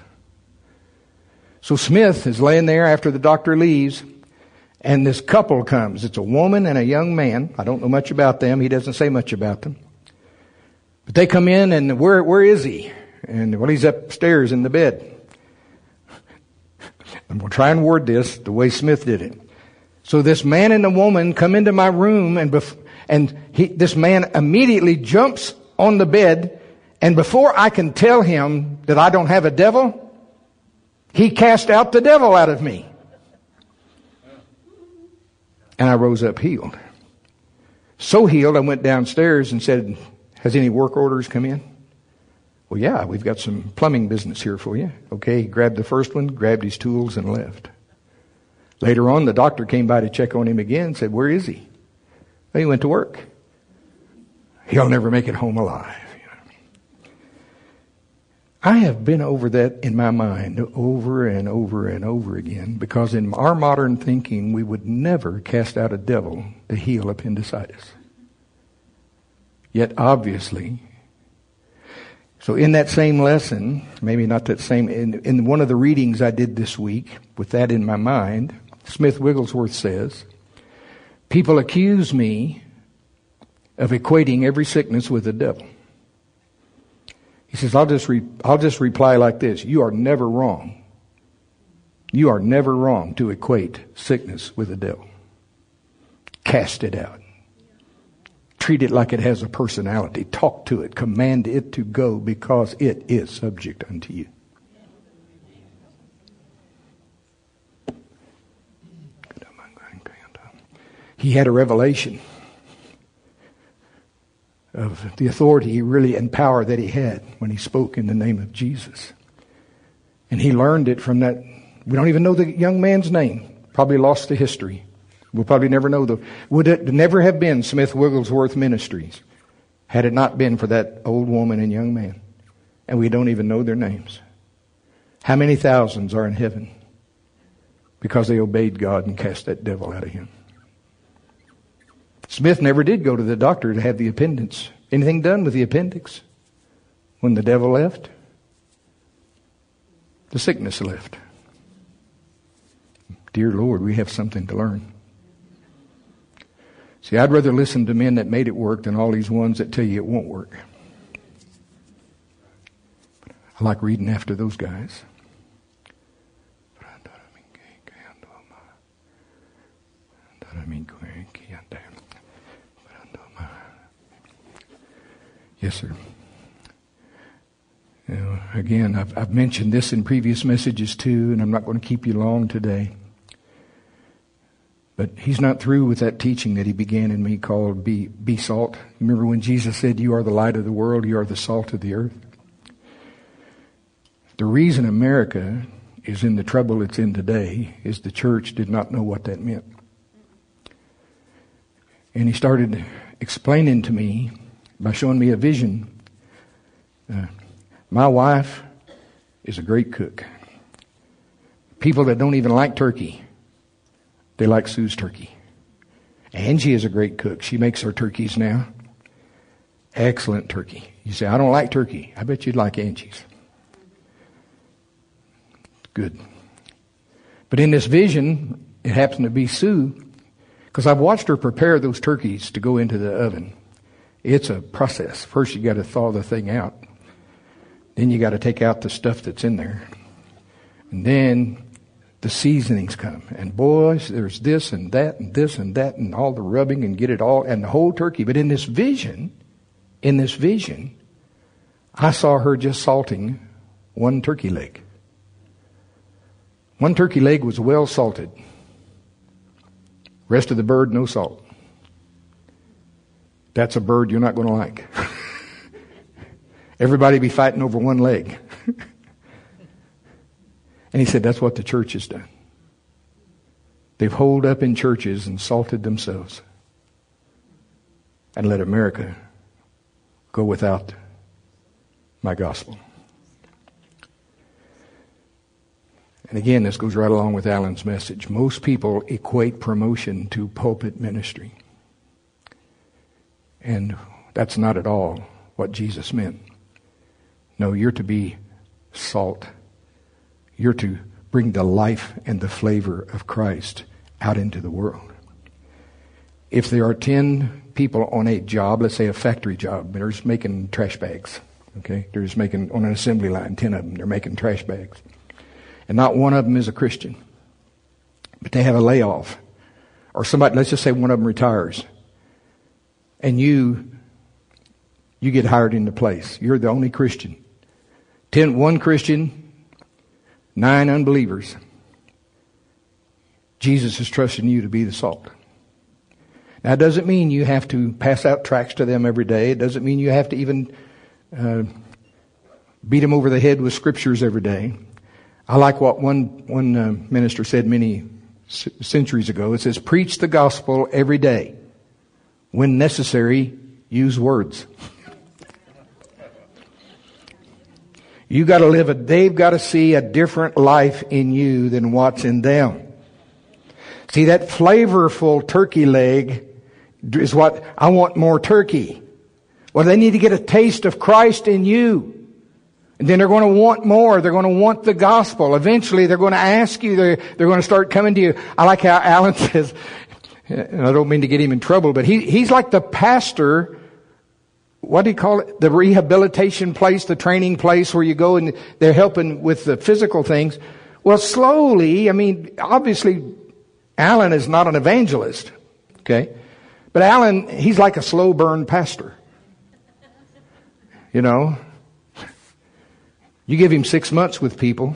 So Smith is laying there after the doctor leaves, and this couple comes. It's a woman and a young man. I don't know much about them. He doesn't say much about them. But they come in, and where, where is he? And well, he's upstairs in the bed. Going to try and word this the way Smith did it. So this man and the woman come into my room, and bef- and he, this man immediately jumps on the bed, and before I can tell him that I don't have a devil, he cast out the devil out of me. And I rose up healed. So healed, I went downstairs and said, Has any work orders come in? Well, yeah, we've got some plumbing business here for you. Okay, he grabbed the first one, grabbed his tools, and left. Later on, the doctor came by to check on him again said, Where is he? Well, he went to work. He'll never make it home alive. I have been over that in my mind over and over and over again because in our modern thinking, we would never cast out a devil to heal appendicitis. Yet obviously, so in that same lesson, maybe not that same, in, in one of the readings I did this week, with that in my mind, Smith Wigglesworth says, people accuse me of equating every sickness with the devil. He says, I'll just, re- I'll just reply like this. You are never wrong. You are never wrong to equate sickness with the devil. Cast it out. Treat it like it has a personality. Talk to it. Command it to go because it is subject unto you. He had a revelation of the authority really and power that he had when he spoke in the name of Jesus. And he learned it from that. We don't even know the young man's name. Probably lost the history. We'll probably never know the. Would it never have been Smith Wigglesworth Ministries had it not been for that old woman and young man? And we don't even know their names. How many thousands are in heaven because they obeyed God and cast that devil out of him? Smith never did go to the doctor to have the appendix. Anything done with the appendix? When the devil left? The sickness left. Dear Lord, we have something to learn. See, I'd rather listen to men that made it work than all these ones that tell you it won't work. I like reading after those guys. Yes, sir. Again, I've, I've mentioned this in previous messages too, and I'm not going to keep you long today. But he's not through with that teaching that he began in me called Be, be Salt. Remember when Jesus said, You are the light of the world, you are the salt of the earth? The reason America is in the trouble it's in today is the church did not know what that meant. And he started explaining to me by showing me a vision. Uh, my wife is a great cook. People that don't even like turkey, they like Sue's turkey. Angie is a great cook. She makes our turkeys now. Excellent turkey. You say, I don't like turkey. I bet you'd like Angie's. Good. But in this vision, it happened to be Sue, because I've watched her prepare those turkeys to go into the oven. It's a process. First, you got to thaw the thing out. Then you got to take out the stuff that's in there. And then the seasonings come. And boys, there's this and that and this and that and all the rubbing and get it all and the whole turkey. But in this vision, in this vision, I saw her just salting one turkey leg. One turkey leg was well salted. Rest of the bird, no salt. That's a bird you're not going to like. Everybody be fighting over one leg. and he said, That's what the church has done. They've holed up in churches and salted themselves and let America go without my gospel. And again, this goes right along with Alan's message. Most people equate promotion to pulpit ministry. And that's not at all what Jesus meant. No, you're to be salt. You're to bring the life and the flavor of Christ out into the world. If there are 10 people on a job, let's say a factory job, they're just making trash bags. Okay? They're just making, on an assembly line, 10 of them, they're making trash bags. And not one of them is a Christian. But they have a layoff. Or somebody, let's just say one of them retires and you you get hired into place. You're the only Christian. Ten, one Christian, nine unbelievers. Jesus is trusting you to be the salt. Now, it doesn't mean you have to pass out tracts to them every day. It doesn't mean you have to even uh, beat them over the head with scriptures every day. I like what one one uh, minister said many c- centuries ago. It says, "Preach the gospel every day." When necessary, use words. You got to live a, they've got to see a different life in you than what's in them. See, that flavorful turkey leg is what I want more turkey. Well, they need to get a taste of Christ in you. And then they're going to want more. They're going to want the gospel. Eventually, they're going to ask you. They're, they're going to start coming to you. I like how Alan says, and I don't mean to get him in trouble, but he, he's like the pastor. What do you call it? The rehabilitation place, the training place where you go and they're helping with the physical things. Well, slowly, I mean, obviously, Alan is not an evangelist, okay? But Alan, he's like a slow burn pastor. You know? You give him six months with people,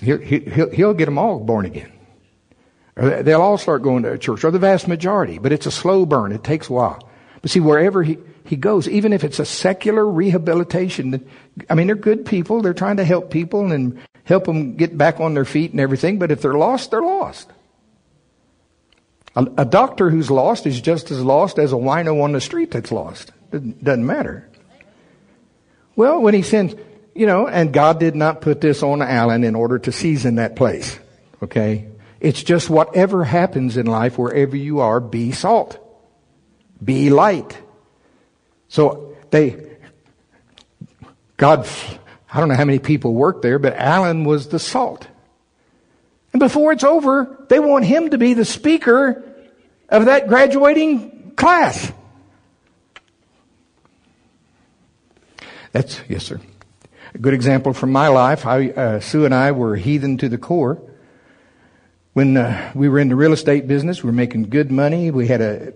he'll, he'll, he'll get them all born again. They'll all start going to a church, or the vast majority, but it's a slow burn. It takes a while. But see, wherever he, he goes, even if it's a secular rehabilitation, I mean, they're good people. They're trying to help people and help them get back on their feet and everything. But if they're lost, they're lost. A, a doctor who's lost is just as lost as a wino on the street that's lost. It doesn't matter. Well, when he sends, you know, and God did not put this on Alan in order to season that place. Okay? It's just whatever happens in life, wherever you are, be salt. Be light. So they, God, I don't know how many people work there, but Alan was the salt. And before it's over, they want him to be the speaker of that graduating class. That's, yes, sir. A good example from my life. I, uh, Sue and I were heathen to the core. When uh, we were in the real estate business, we were making good money. We had a,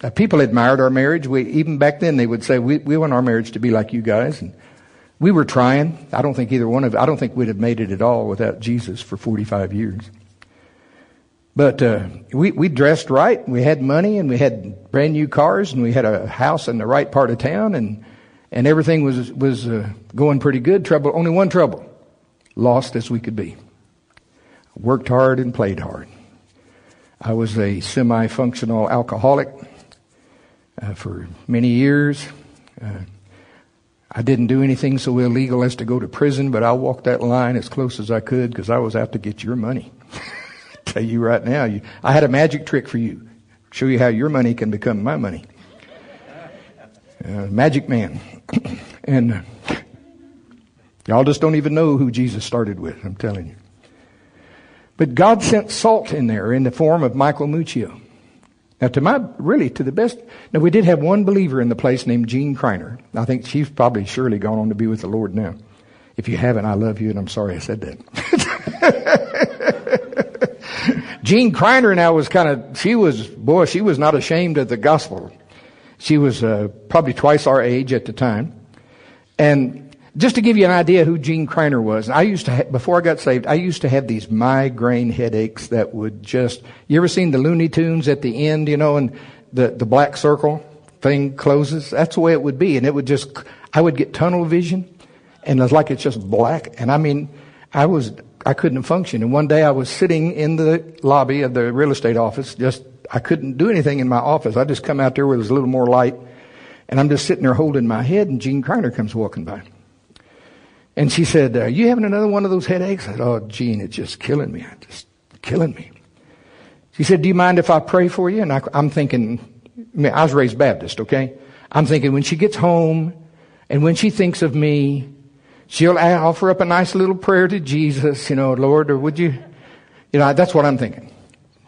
a people admired our marriage. We, even back then, they would say, we, we want our marriage to be like you guys. And we were trying. I don't think either one of, I don't think we'd have made it at all without Jesus for 45 years. But uh, we we dressed right. We had money, and we had brand new cars, and we had a house in the right part of town, and and everything was was uh, going pretty good. Trouble, only one trouble: lost as we could be. Worked hard and played hard. I was a semi-functional alcoholic uh, for many years. Uh, I didn't do anything so illegal as to go to prison, but I walked that line as close as I could because I was out to get your money. Tell you right now, you, I had a magic trick for you. Show you how your money can become my money. Uh, magic man. and uh, y'all just don't even know who Jesus started with, I'm telling you. But God sent salt in there in the form of Michael Muccio. Now, to my, really, to the best, now we did have one believer in the place named Jean Kreiner. I think she's probably surely gone on to be with the Lord now. If you haven't, I love you and I'm sorry I said that. Jean Kreiner now was kind of, she was, boy, she was not ashamed of the gospel. She was uh, probably twice our age at the time. And just to give you an idea who Jean Kreiner was, I used to, ha- before I got saved, I used to have these migraine headaches that would just, you ever seen the Looney Tunes at the end, you know, and the, the black circle thing closes? That's the way it would be. And it would just, I would get tunnel vision and it's like it's just black. And I mean, I was, I couldn't function. And one day I was sitting in the lobby of the real estate office, just, I couldn't do anything in my office. I just come out there where there's a little more light and I'm just sitting there holding my head and Jean Kreiner comes walking by. And she said, Are you having another one of those headaches? I said, Oh, Jean, it's just killing me. It's just killing me. She said, Do you mind if I pray for you? And I, am thinking, I, mean, I was raised Baptist, okay? I'm thinking when she gets home and when she thinks of me, she'll offer up a nice little prayer to Jesus, you know, Lord, or would you, you know, that's what I'm thinking.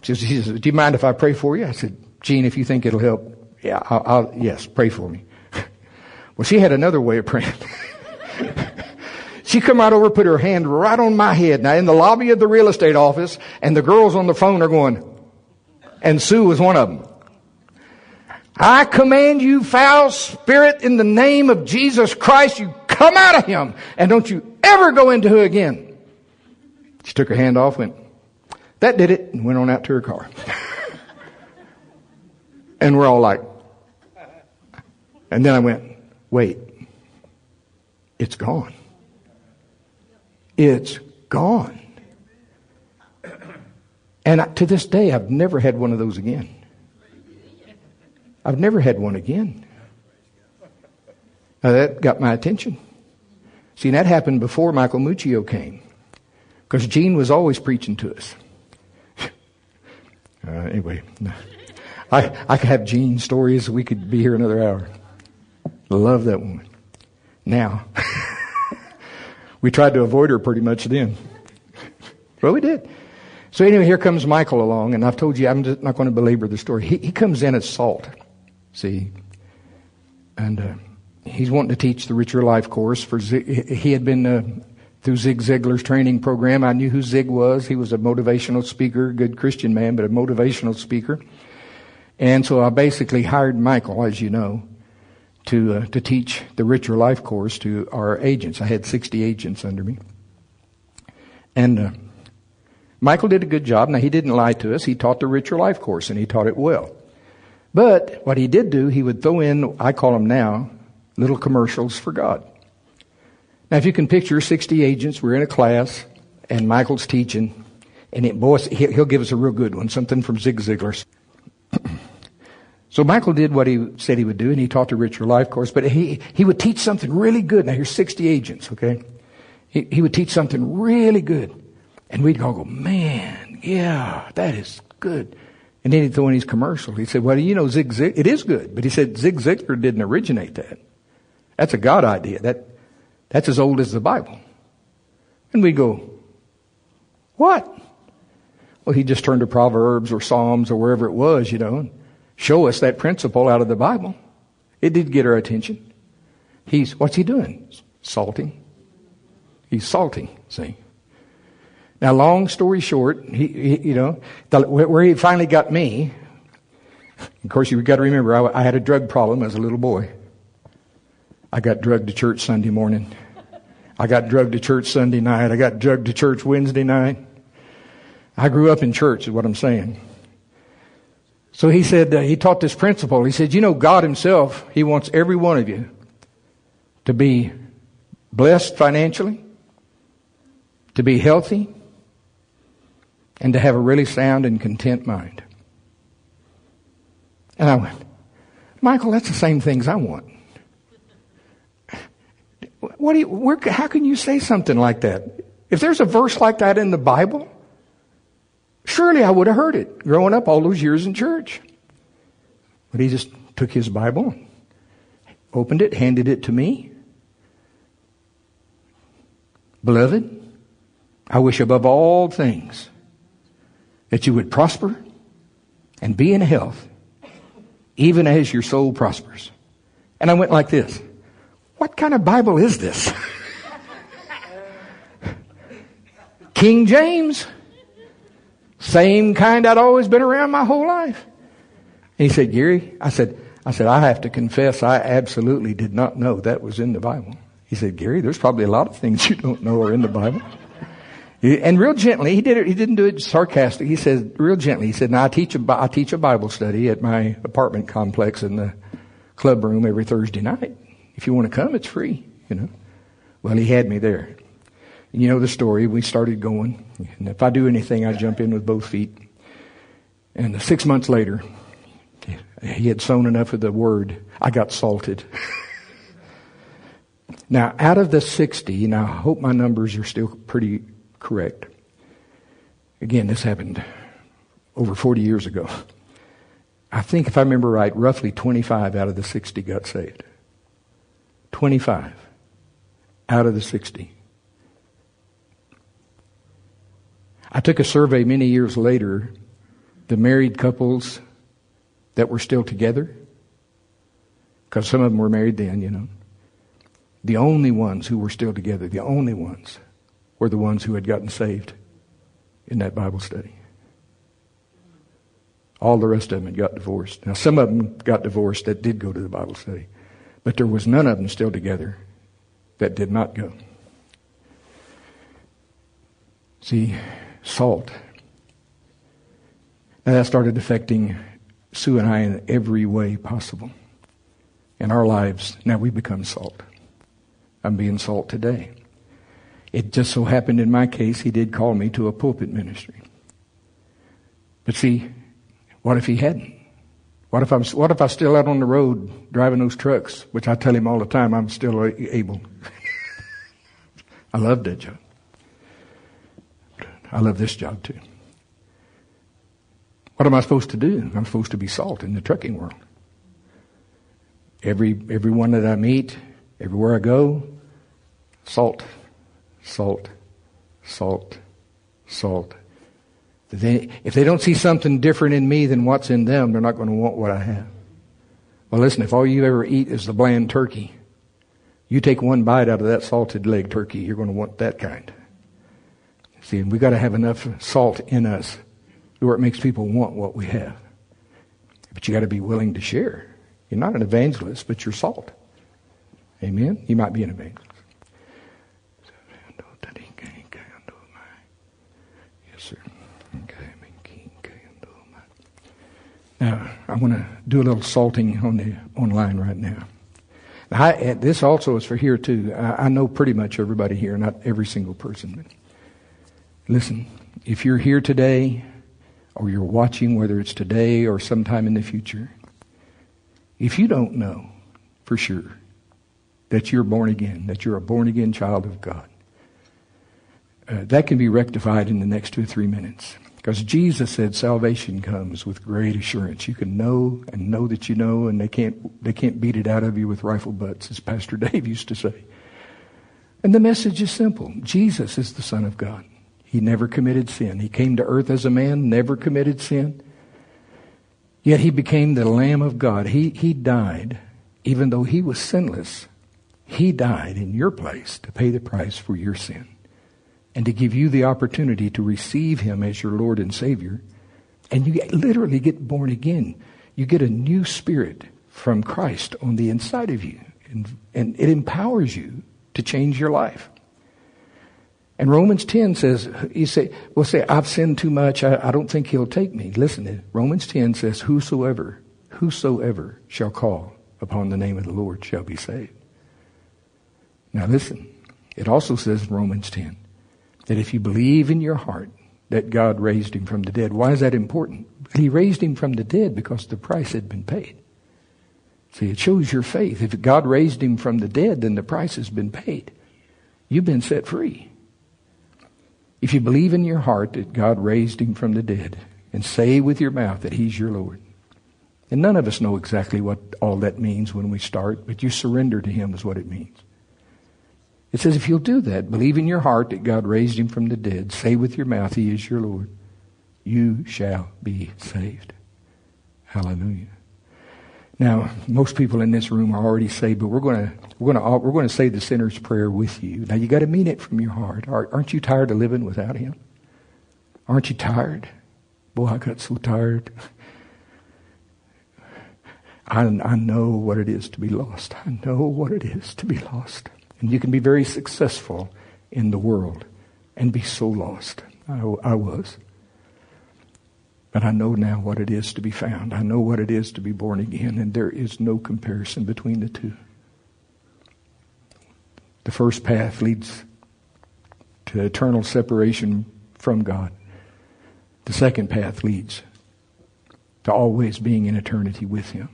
She says, Do you mind if I pray for you? I said, Jean, if you think it'll help, yeah, I'll, I'll yes, pray for me. well, she had another way of praying. She come right over, put her hand right on my head. Now in the lobby of the real estate office, and the girls on the phone are going, and Sue was one of them. I command you, foul spirit, in the name of Jesus Christ, you come out of him, and don't you ever go into her again. She took her hand off, went, that did it, and went on out to her car. and we're all like, and then I went, wait, it's gone. It's gone. And to this day, I've never had one of those again. I've never had one again. Now that got my attention. See, that happened before Michael Muccio came. Because Jean was always preaching to us. Uh, anyway, I, I could have Jean stories. We could be here another hour. Love that woman. Now, we tried to avoid her pretty much then. well, we did. So anyway, here comes Michael along, and I've told you I'm just not going to belabor the story. He, he comes in as salt, see, and uh, he's wanting to teach the Richer Life course. For Zig, he had been uh, through Zig Ziglar's training program. I knew who Zig was. He was a motivational speaker, good Christian man, but a motivational speaker. And so I basically hired Michael, as you know, to uh, to teach the Richer Life course to our agents. I had 60 agents under me, and uh, Michael did a good job. Now he didn't lie to us. He taught the Richer Life course, and he taught it well. But what he did do, he would throw in, I call them now, little commercials for God. Now, if you can picture 60 agents, we're in a class, and Michael's teaching, and it, boy, he'll give us a real good one, something from Zig Ziglar. So Michael did what he said he would do, and he taught the Richer Life course, but he, he would teach something really good. Now here's 60 agents, okay? He, he would teach something really good. And we'd all go, man, Yeah, that is good. And then he threw in his commercial. He said, well, you know, Zig Zig, it is good. But he said Zig Ziglar didn't originate that. That's a God idea. That, that's as old as the Bible. And we go, what? Well, he just turned to Proverbs or Psalms or wherever it was, you know, show us that principle out of the Bible. It did get our attention. He's, what's he doing? Salting. He's salting, see. Now, long story short, he, he you know, the, where he finally got me, of course, you've got to remember, I, I had a drug problem as a little boy. I got drugged to church Sunday morning. I got drugged to church Sunday night. I got drugged to church Wednesday night. I grew up in church, is what I'm saying. So he said, uh, he taught this principle. He said, you know, God Himself, He wants every one of you to be blessed financially, to be healthy, and to have a really sound and content mind. And I went, Michael, that's the same things I want. What do you, where, how can you say something like that? If there's a verse like that in the Bible, surely I would have heard it growing up all those years in church. But he just took his Bible, opened it, handed it to me. Beloved, I wish above all things that you would prosper and be in health, even as your soul prospers. And I went like this What kind of Bible is this? King James. Same kind I'd always been around my whole life. And he said, Gary, I said, I said, I have to confess, I absolutely did not know that was in the Bible. He said, Gary, there's probably a lot of things you don't know are in the Bible. And real gently, he did it, he didn't do it sarcastic. He said, real gently, he said, now I teach a, I teach a Bible study at my apartment complex in the club room every Thursday night. If you want to come, it's free, you know. Well, he had me there. You know the story. We started going. And if I do anything, I jump in with both feet. And six months later, he had sown enough of the word. I got salted. now, out of the 60, and I hope my numbers are still pretty correct. Again, this happened over 40 years ago. I think, if I remember right, roughly 25 out of the 60 got saved. 25 out of the 60. I took a survey many years later, the married couples that were still together, because some of them were married then, you know. The only ones who were still together, the only ones were the ones who had gotten saved in that Bible study. All the rest of them had got divorced. Now, some of them got divorced that did go to the Bible study, but there was none of them still together that did not go. See, salt. Now that started affecting Sue and I in every way possible. In our lives, now we become salt. I'm being salt today. It just so happened in my case, he did call me to a pulpit ministry. But see, what if he hadn't? What if I'm, what if I'm still out on the road driving those trucks, which I tell him all the time I'm still able. I love that job. I love this job too. What am I supposed to do? I'm supposed to be salt in the trucking world. Every everyone that I meet, everywhere I go, salt salt, salt, salt. If they, if they don't see something different in me than what's in them, they're not going to want what I have. Well, listen, if all you ever eat is the bland turkey, you take one bite out of that salted leg turkey, you're going to want that kind. See, we got to have enough salt in us where it makes people want what we have. But you got to be willing to share. You're not an evangelist, but you're salt. Amen? You might be an evangelist. yes, Now, I want to do a little salting on the online right now. now I, this also is for here too. I, I know pretty much everybody here, not every single person. But listen, if you're here today, or you're watching, whether it's today or sometime in the future, if you don't know for sure that you're born again, that you're a born again child of God, uh, that can be rectified in the next two or three minutes. Because Jesus said salvation comes with great assurance. You can know and know that you know, and they can't, they can't beat it out of you with rifle butts, as Pastor Dave used to say. And the message is simple. Jesus is the Son of God. He never committed sin. He came to earth as a man, never committed sin. Yet he became the Lamb of God. He, he died, even though he was sinless. He died in your place to pay the price for your sin and to give you the opportunity to receive him as your Lord and Savior. And you literally get born again. You get a new spirit from Christ on the inside of you. And, and it empowers you to change your life. And Romans 10 says, you say, well, say, I've sinned too much. I, I don't think he'll take me. Listen, Romans 10 says, whosoever, whosoever shall call upon the name of the Lord shall be saved. Now listen, it also says in Romans 10 that if you believe in your heart that God raised him from the dead, why is that important? He raised him from the dead because the price had been paid. See, it shows your faith. If God raised him from the dead, then the price has been paid. You've been set free. If you believe in your heart that God raised him from the dead and say with your mouth that he's your Lord, and none of us know exactly what all that means when we start, but you surrender to him is what it means. It says if you'll do that, believe in your heart that God raised him from the dead, say with your mouth he is your Lord, you shall be saved. Hallelujah. Now, most people in this room are already saved, but we're going to we're going to uh, we're going to say the sinner's prayer with you. Now, you got to mean it from your heart. Aren't you tired of living without Him? Aren't you tired? Boy, I got so tired. I, I know what it is to be lost. I know what it is to be lost. And you can be very successful in the world and be so lost. I, I was. But I know now what it is to be found. I know what it is to be born again, and there is no comparison between the two. The first path leads to eternal separation from God. The second path leads to always being in eternity with Him.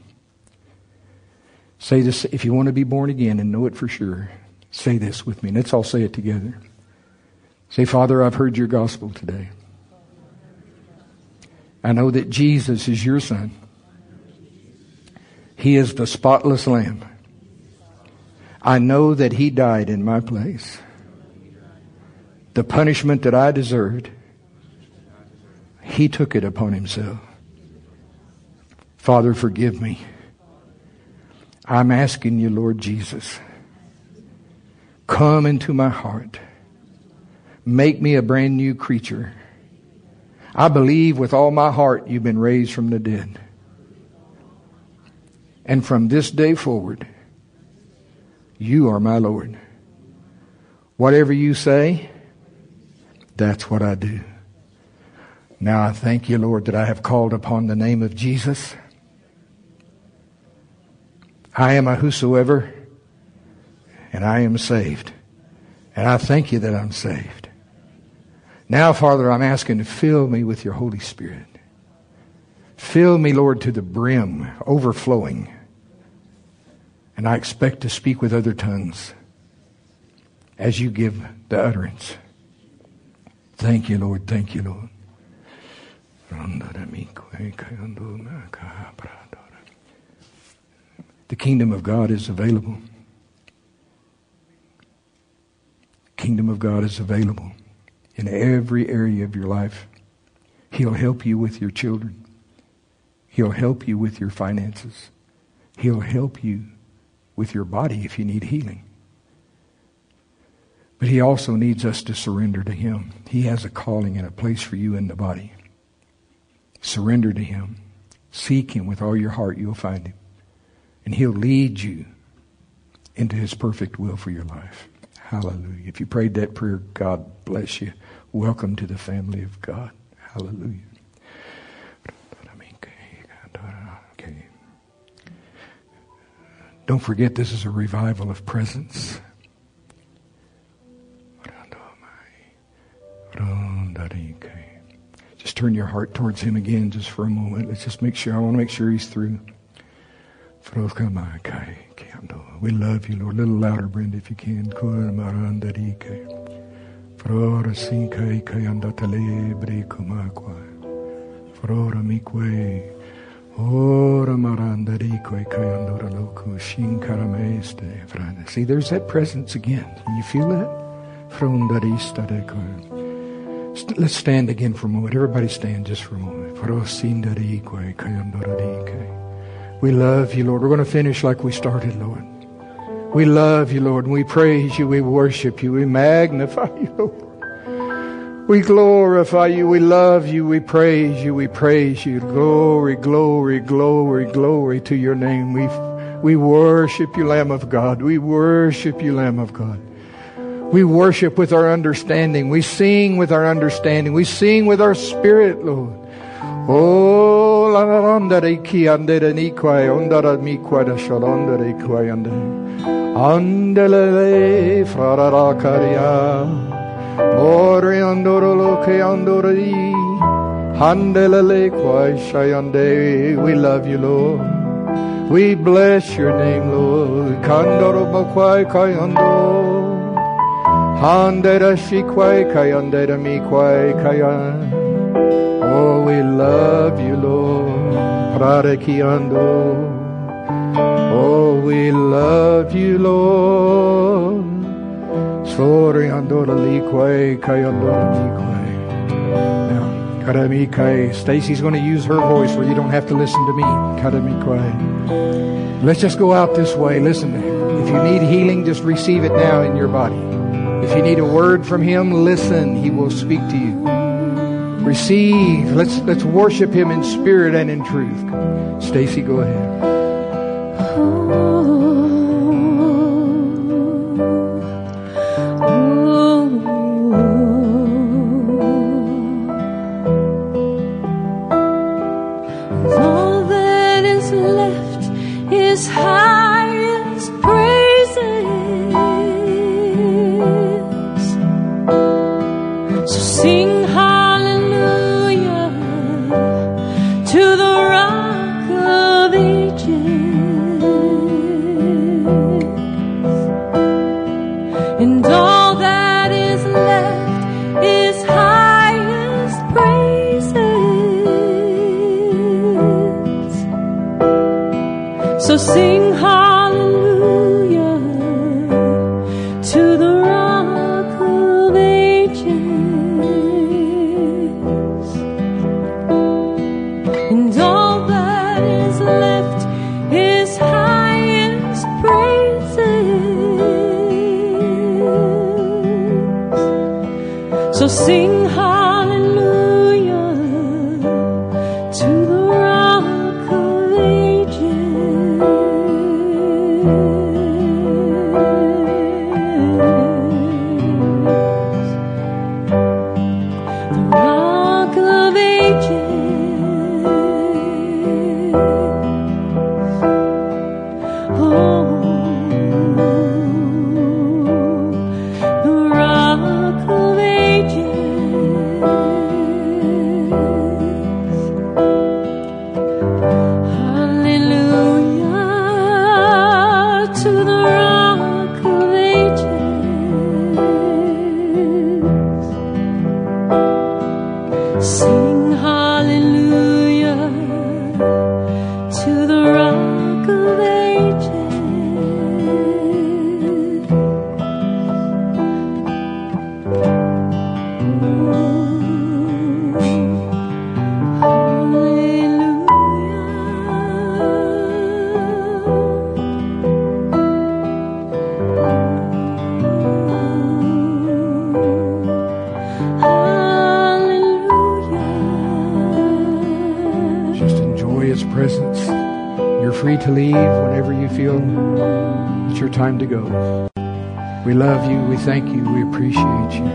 Say this, if you want to be born again and know it for sure, say this with me. Let's all say it together. Say, Father, I've heard your gospel today. I know that Jesus is your son. He is the spotless lamb. I know that he died in my place. The punishment that I deserved, he took it upon himself. Father, forgive me. I'm asking you, Lord Jesus, come into my heart. Make me a brand new creature. I believe with all my heart you've been raised from the dead. And from this day forward, you are my Lord. Whatever you say, that's what I do. Now I thank you, Lord, that I have called upon the name of Jesus. I am a whosoever, and I am saved. And I thank you that I'm saved. Now, Father, I'm asking to fill me with your Holy Spirit. Fill me, Lord, to the brim, overflowing. And I expect to speak with other tongues as you give the utterance. Thank you, Lord. Thank you, Lord. The kingdom of God is available. The Kingdom of God is available in every area of your life. He'll help you with your children. He'll help you with your finances. He'll help you with your body if you need healing. But he also needs us to surrender to him. He has a calling and a place for you in the body. Surrender to him. Seek him with all your heart. You'll find him. And he'll lead you into his perfect will for your life. Hallelujah. If you prayed that prayer, God bless you. Welcome to the family of God. Hallelujah. Don't forget this is a revival of presence. Just turn your heart towards him again just for a moment. Let's just make sure. I want to make sure he's through. We love you, Lord. A little louder, Brenda, if you can. Frora sinkai kayanda telebre kumakwa. Frora mikwe. Ora maranda rico e kayandora loku shinkarameste. Frana. See, there's that presence again. Can you feel that? Frondarista de St- Let's stand again for a moment. Everybody stand just for a moment. Frosindarique kayandorarike. We love you, Lord. We're going to finish like we started, Lord. We love you, Lord, and we praise you, we worship you, we magnify you. We glorify you, we love you, we praise you, we praise you. Glory, glory, glory, glory to your name. We, we worship you, Lamb of God. We worship you, Lamb of God. We worship with our understanding. We sing with our understanding. We sing with our spirit, Lord. Oh, la la onda mi. Andelele frarara karia. Mori andoro lo ke andoro di. Handelele kwai shayande. We love you, Lord. We bless your name, Lord. Kandoro bakwai kayando. Handera shikwai kayandera mikwai kayan. Oh, we love you, Lord. Prare Prarakiando. Oh, we love you, Lord. Now. Stacy's going to use her voice where you don't have to listen to me. Karamikai. Let's just go out this way. Listen, if you need healing, just receive it now in your body. If you need a word from him, listen. He will speak to you. Receive. Let's let's worship him in spirit and in truth. Stacy, go ahead. All love you. We thank you. We appreciate you.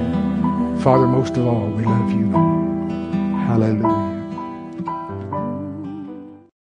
Father, most of all, we love you.